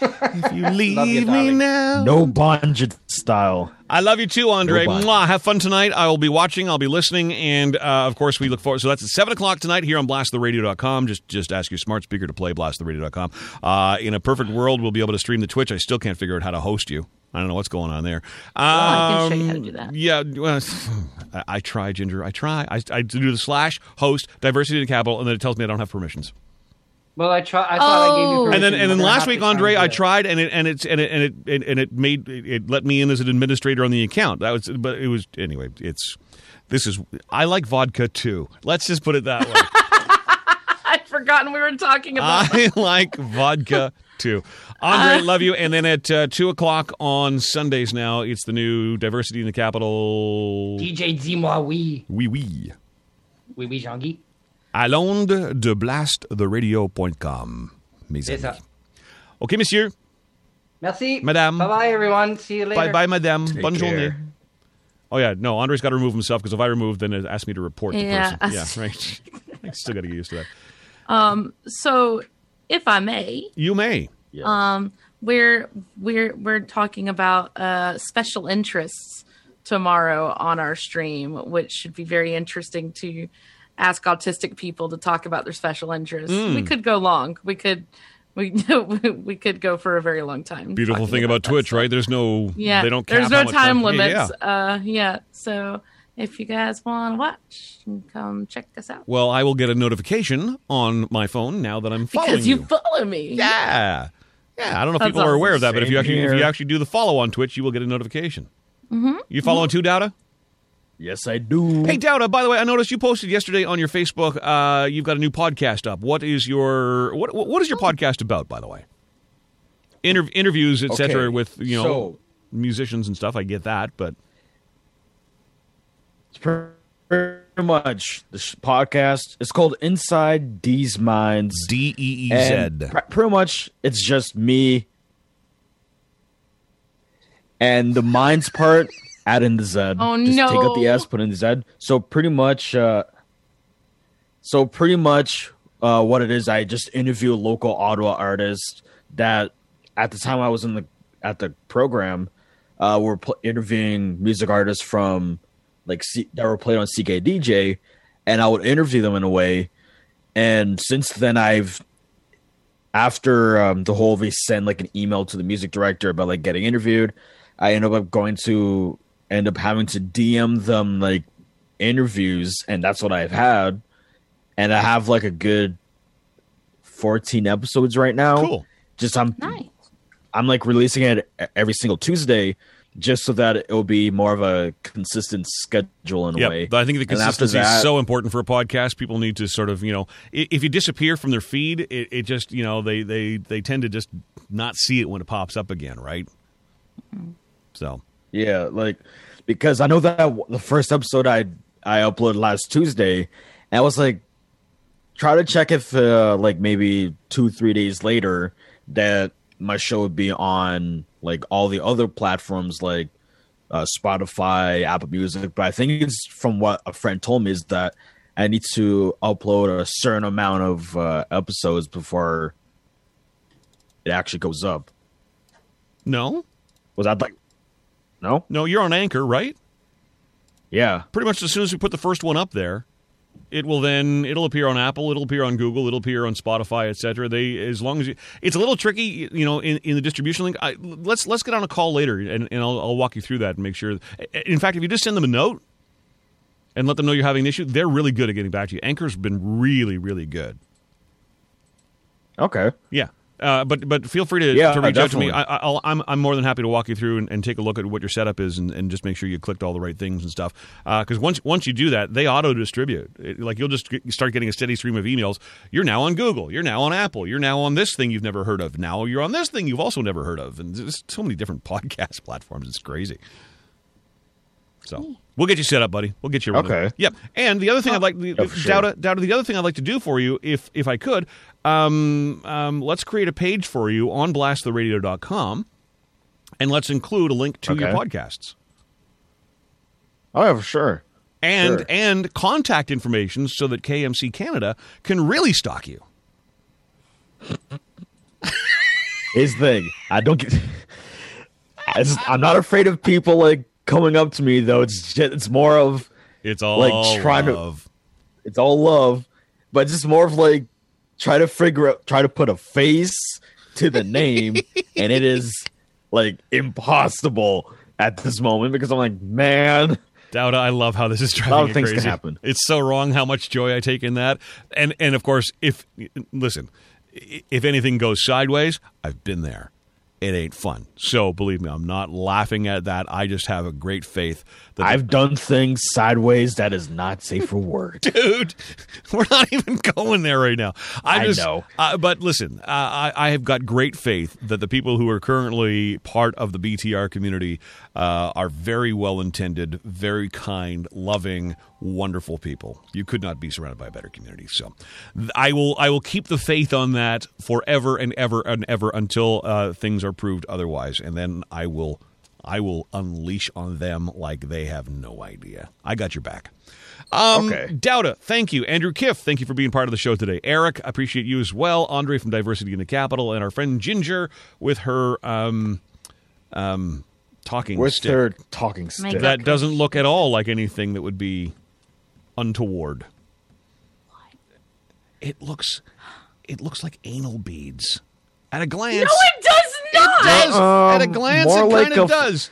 if you leave you, me darling. now, no bondage style. I love you too, Andre. Nobody. Mwah. Have fun tonight. I will be watching. I'll be listening, and uh, of course, we look forward. So that's at seven o'clock tonight here on BlastTheRadio.com. Just just ask your smart speaker to play BlastTheRadio.com. Uh, in a perfect world, we'll be able to stream the Twitch. I still can't figure out how to host you. I don't know what's going on there. I can show you how to Um, do that. Yeah, well, I, I try, Ginger. I try. I, I do the slash host diversity in capital, and then it tells me I don't have permissions. Well, I try. I thought I gave you Oh. permission. And then and then last week, to try and Andre, I tried, and it and it's and it and it and, and it made it let me in as an administrator on the account. That was, but it was anyway. It's this is I like vodka too. Let's just put it that way. I'd forgotten we were talking about. I like vodka too. Andre, love you. And then at uh, two o'clock on Sundays now, it's the new diversity in the capital. DJ Dis-moi oui. Oui, oui. Oui, oui, Jean-Guy. Allonde de blasttheradio.com, mes C'est amis. ça. OK, monsieur. Merci. Madame. Bye-bye, everyone. See you later. Bye bye, madame. Bonne care. journée. Oh, yeah. No, Andre's got to remove himself because if I remove, then it asks me to report the Yeah. person. Yeah, right. I still got to get used to that. Um, so, if I may, You may. um, we're we're we're talking about uh, special interests tomorrow on our stream, which should be very interesting to ask autistic people to talk about their special interests. Mm. We could go long. We could we we could go for a very long time. Beautiful thing about that Twitch, right? There's no Yeah, they don't there's no time limits. Yeah. Uh, yeah. So if you guys want to watch, come check us out Well, I will get a notification on my phone now that I'm following because you follow me. Yeah. Yeah, I don't know if That's people are aware of that, but if you actually if you actually do the follow on Twitch, you will get a notification. Mm-hmm. You following too, Dowda? Yes, I do. Hey, Dowda. By the way, I noticed you posted yesterday on your Facebook. Uh, you've got a new podcast up. What is your what? What is your podcast about? By the way, Inter- interviews, etc., Okay, with you know so- musicians and stuff. I get that, but It's pretty much the podcast. It's called Inside Deez Minds. D E E Z. pr- Pretty much, it's just me. And the minds part, add in the Z. Oh, just take out the. S, put in the Z. So pretty much, uh, so pretty much, uh, what it is, I just interview local Ottawa artist that, at the time I was in the at the program, uh, we're pl- interviewing music artists from like C- that were played on CKDJ, and I would interview them in a way. And since then, I've after um, the whole they send like an email to the music director about like getting interviewed, I ended up going to end up having to DM them like interviews, and that's what I've had. And I have like a good fourteen episodes right now. Cool. Just I'm Nice. I'm like releasing it every single Tuesday, just so that it will be more of a consistent schedule in a Yeah, way. I think the consistency is so important for a podcast. People need to sort of, you know, if you disappear from their feed, it, it just, you know, they they they tend to just not see it when it pops up again, right? Mm-hmm. So Yeah, like because I know that the first episode I I uploaded last Tuesday, and I was like, try to check if uh, like maybe two three days later that my show would be on like all the other platforms like uh, Spotify, Apple Music. But I think it's from what a friend told me is that I need to upload a certain amount of uh, episodes before it actually goes up. no, Was that like no? no, you're on Anchor, right? Yeah. Pretty much as soon as we put the first one up there, it will then it'll appear on Apple, it'll appear on Google, it'll appear on Spotify, etc. They as long as you, it's a little tricky, you know, in, in the distribution link. I, let's let's get on a call later, and, and I'll, I'll walk you through that and make sure. In fact, if you just send them a note and let them know you're having an issue, they're really good at getting back to you. Anchor's been really really good. Okay. Yeah. Uh, but but feel free to, Yeah, to reach out to me. I, I'll, I'm I'm more than happy to walk you through and, and take a look at what your setup is and, and just make sure you clicked all the right things and stuff. Because once once you do that, they auto distribute. It- Like you'll just get, start getting a steady stream of emails. You're now on Google. You're now on Apple. You're now on this thing you've never heard of. Now you're on this thing you've also never heard of. And there's so many different podcast platforms. It's crazy. So we'll get you set up, buddy. We'll get you running. Okay. Yep. And the other thing I'd like, Yeah, for sure. Dowda, Dowda, the other thing I'd like to do for you, if if I could, um, um, let's create a page for you on blasttheradio.com and let's include a link to your podcasts Oh yeah, for sure. and Sure. and contact information so that KMC Canada can really stock you. His thing. I don't get. I I'm not afraid of people like coming up to me though. It's just, it's more of It's all Like, trying to- love. it's all love, but it's just more of like try to figure out, try to put a face to the name, and it is like impossible at this moment because I'm like, man, Dowda, I love how this is driving lot of you things can crazy. happen. It's so wrong how much joy I take in that, and and of course, if listen, if anything goes sideways, I've been there. It ain't fun. So believe me, I'm not laughing at that. I just have a great faith that I've done things sideways that is not safe for work. dude. We're not even going there right now. I, I just, know. Uh, but listen, uh, I, I have got great faith that the people who are currently part of the BTR community uh, are very well intended, very kind, loving, wonderful people. You could not be surrounded by a better community. So, I will, I will keep the faith on that forever and ever and ever until uh, things are proved otherwise, and then I will. I will unleash on them like they have no idea. I got your back. Um, Okay. Dowda, thank you. Andrew Kiff, thank you for being part of the show today. Eric, I appreciate you as well. Andre from Diversity in the Capital, and our friend Ginger with her um, um, talking With stick. her talking stick. Makeup. that doesn't look at all like anything that would be untoward. It looks, it looks like anal beads. At a glance, No, it does not. does. At a Um, glance, more it like kind of does.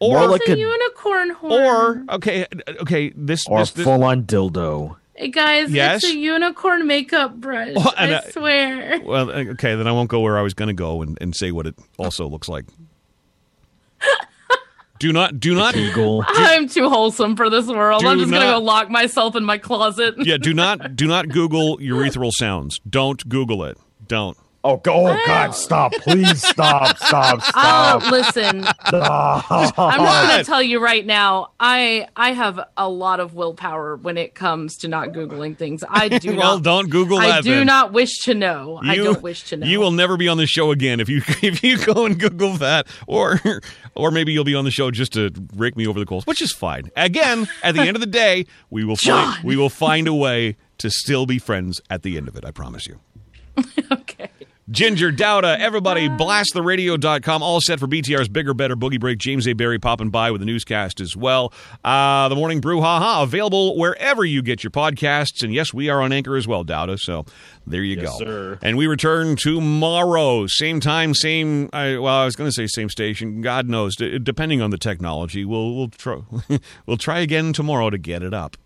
Or, like a a- unicorn horn. or okay, okay. This, or this, this full on dildo. Hey guys, Yes? it's a unicorn makeup brush. And, I uh, swear. Well, okay, then I won't go where I was going to go and, and say what it also looks like. do not, do not, Eagle. I'm too wholesome for this world. I'm Do just gonna go lock myself in my closet. yeah, do not, do not Google urethral sounds. Don't Google it. Don't. Oh, go, oh God, stop. Please stop, stop, I'll oh, stop. listen. stop. I'm just gonna tell you right now. I I have a lot of willpower when it comes to not googling things. I do Well, not. don't Google that. I do then. not wish to know. I don't wish to know. You will never be on the show again if you if you go and Google that, or or maybe you'll be on the show just to rake me over the coals, which is fine. Again, at the end of the day, we will find, we will find a way to still be friends at the end of it. I promise you. Ginger, Dowda, everybody, blasttheradio.com. All set for BTR's Bigger, Better Boogie Break. James A. Barry popping by with a newscast as well. Uh, the Morning Brew, haha, available wherever you get your podcasts. And yes, we are on Anchor as well, Dowda. So there you Yes, go. sir. And we return tomorrow. Same time, same, I, well, I was going to say same station. God knows, d- depending on the technology. We'll, we'll, try, we'll try again tomorrow to get it up.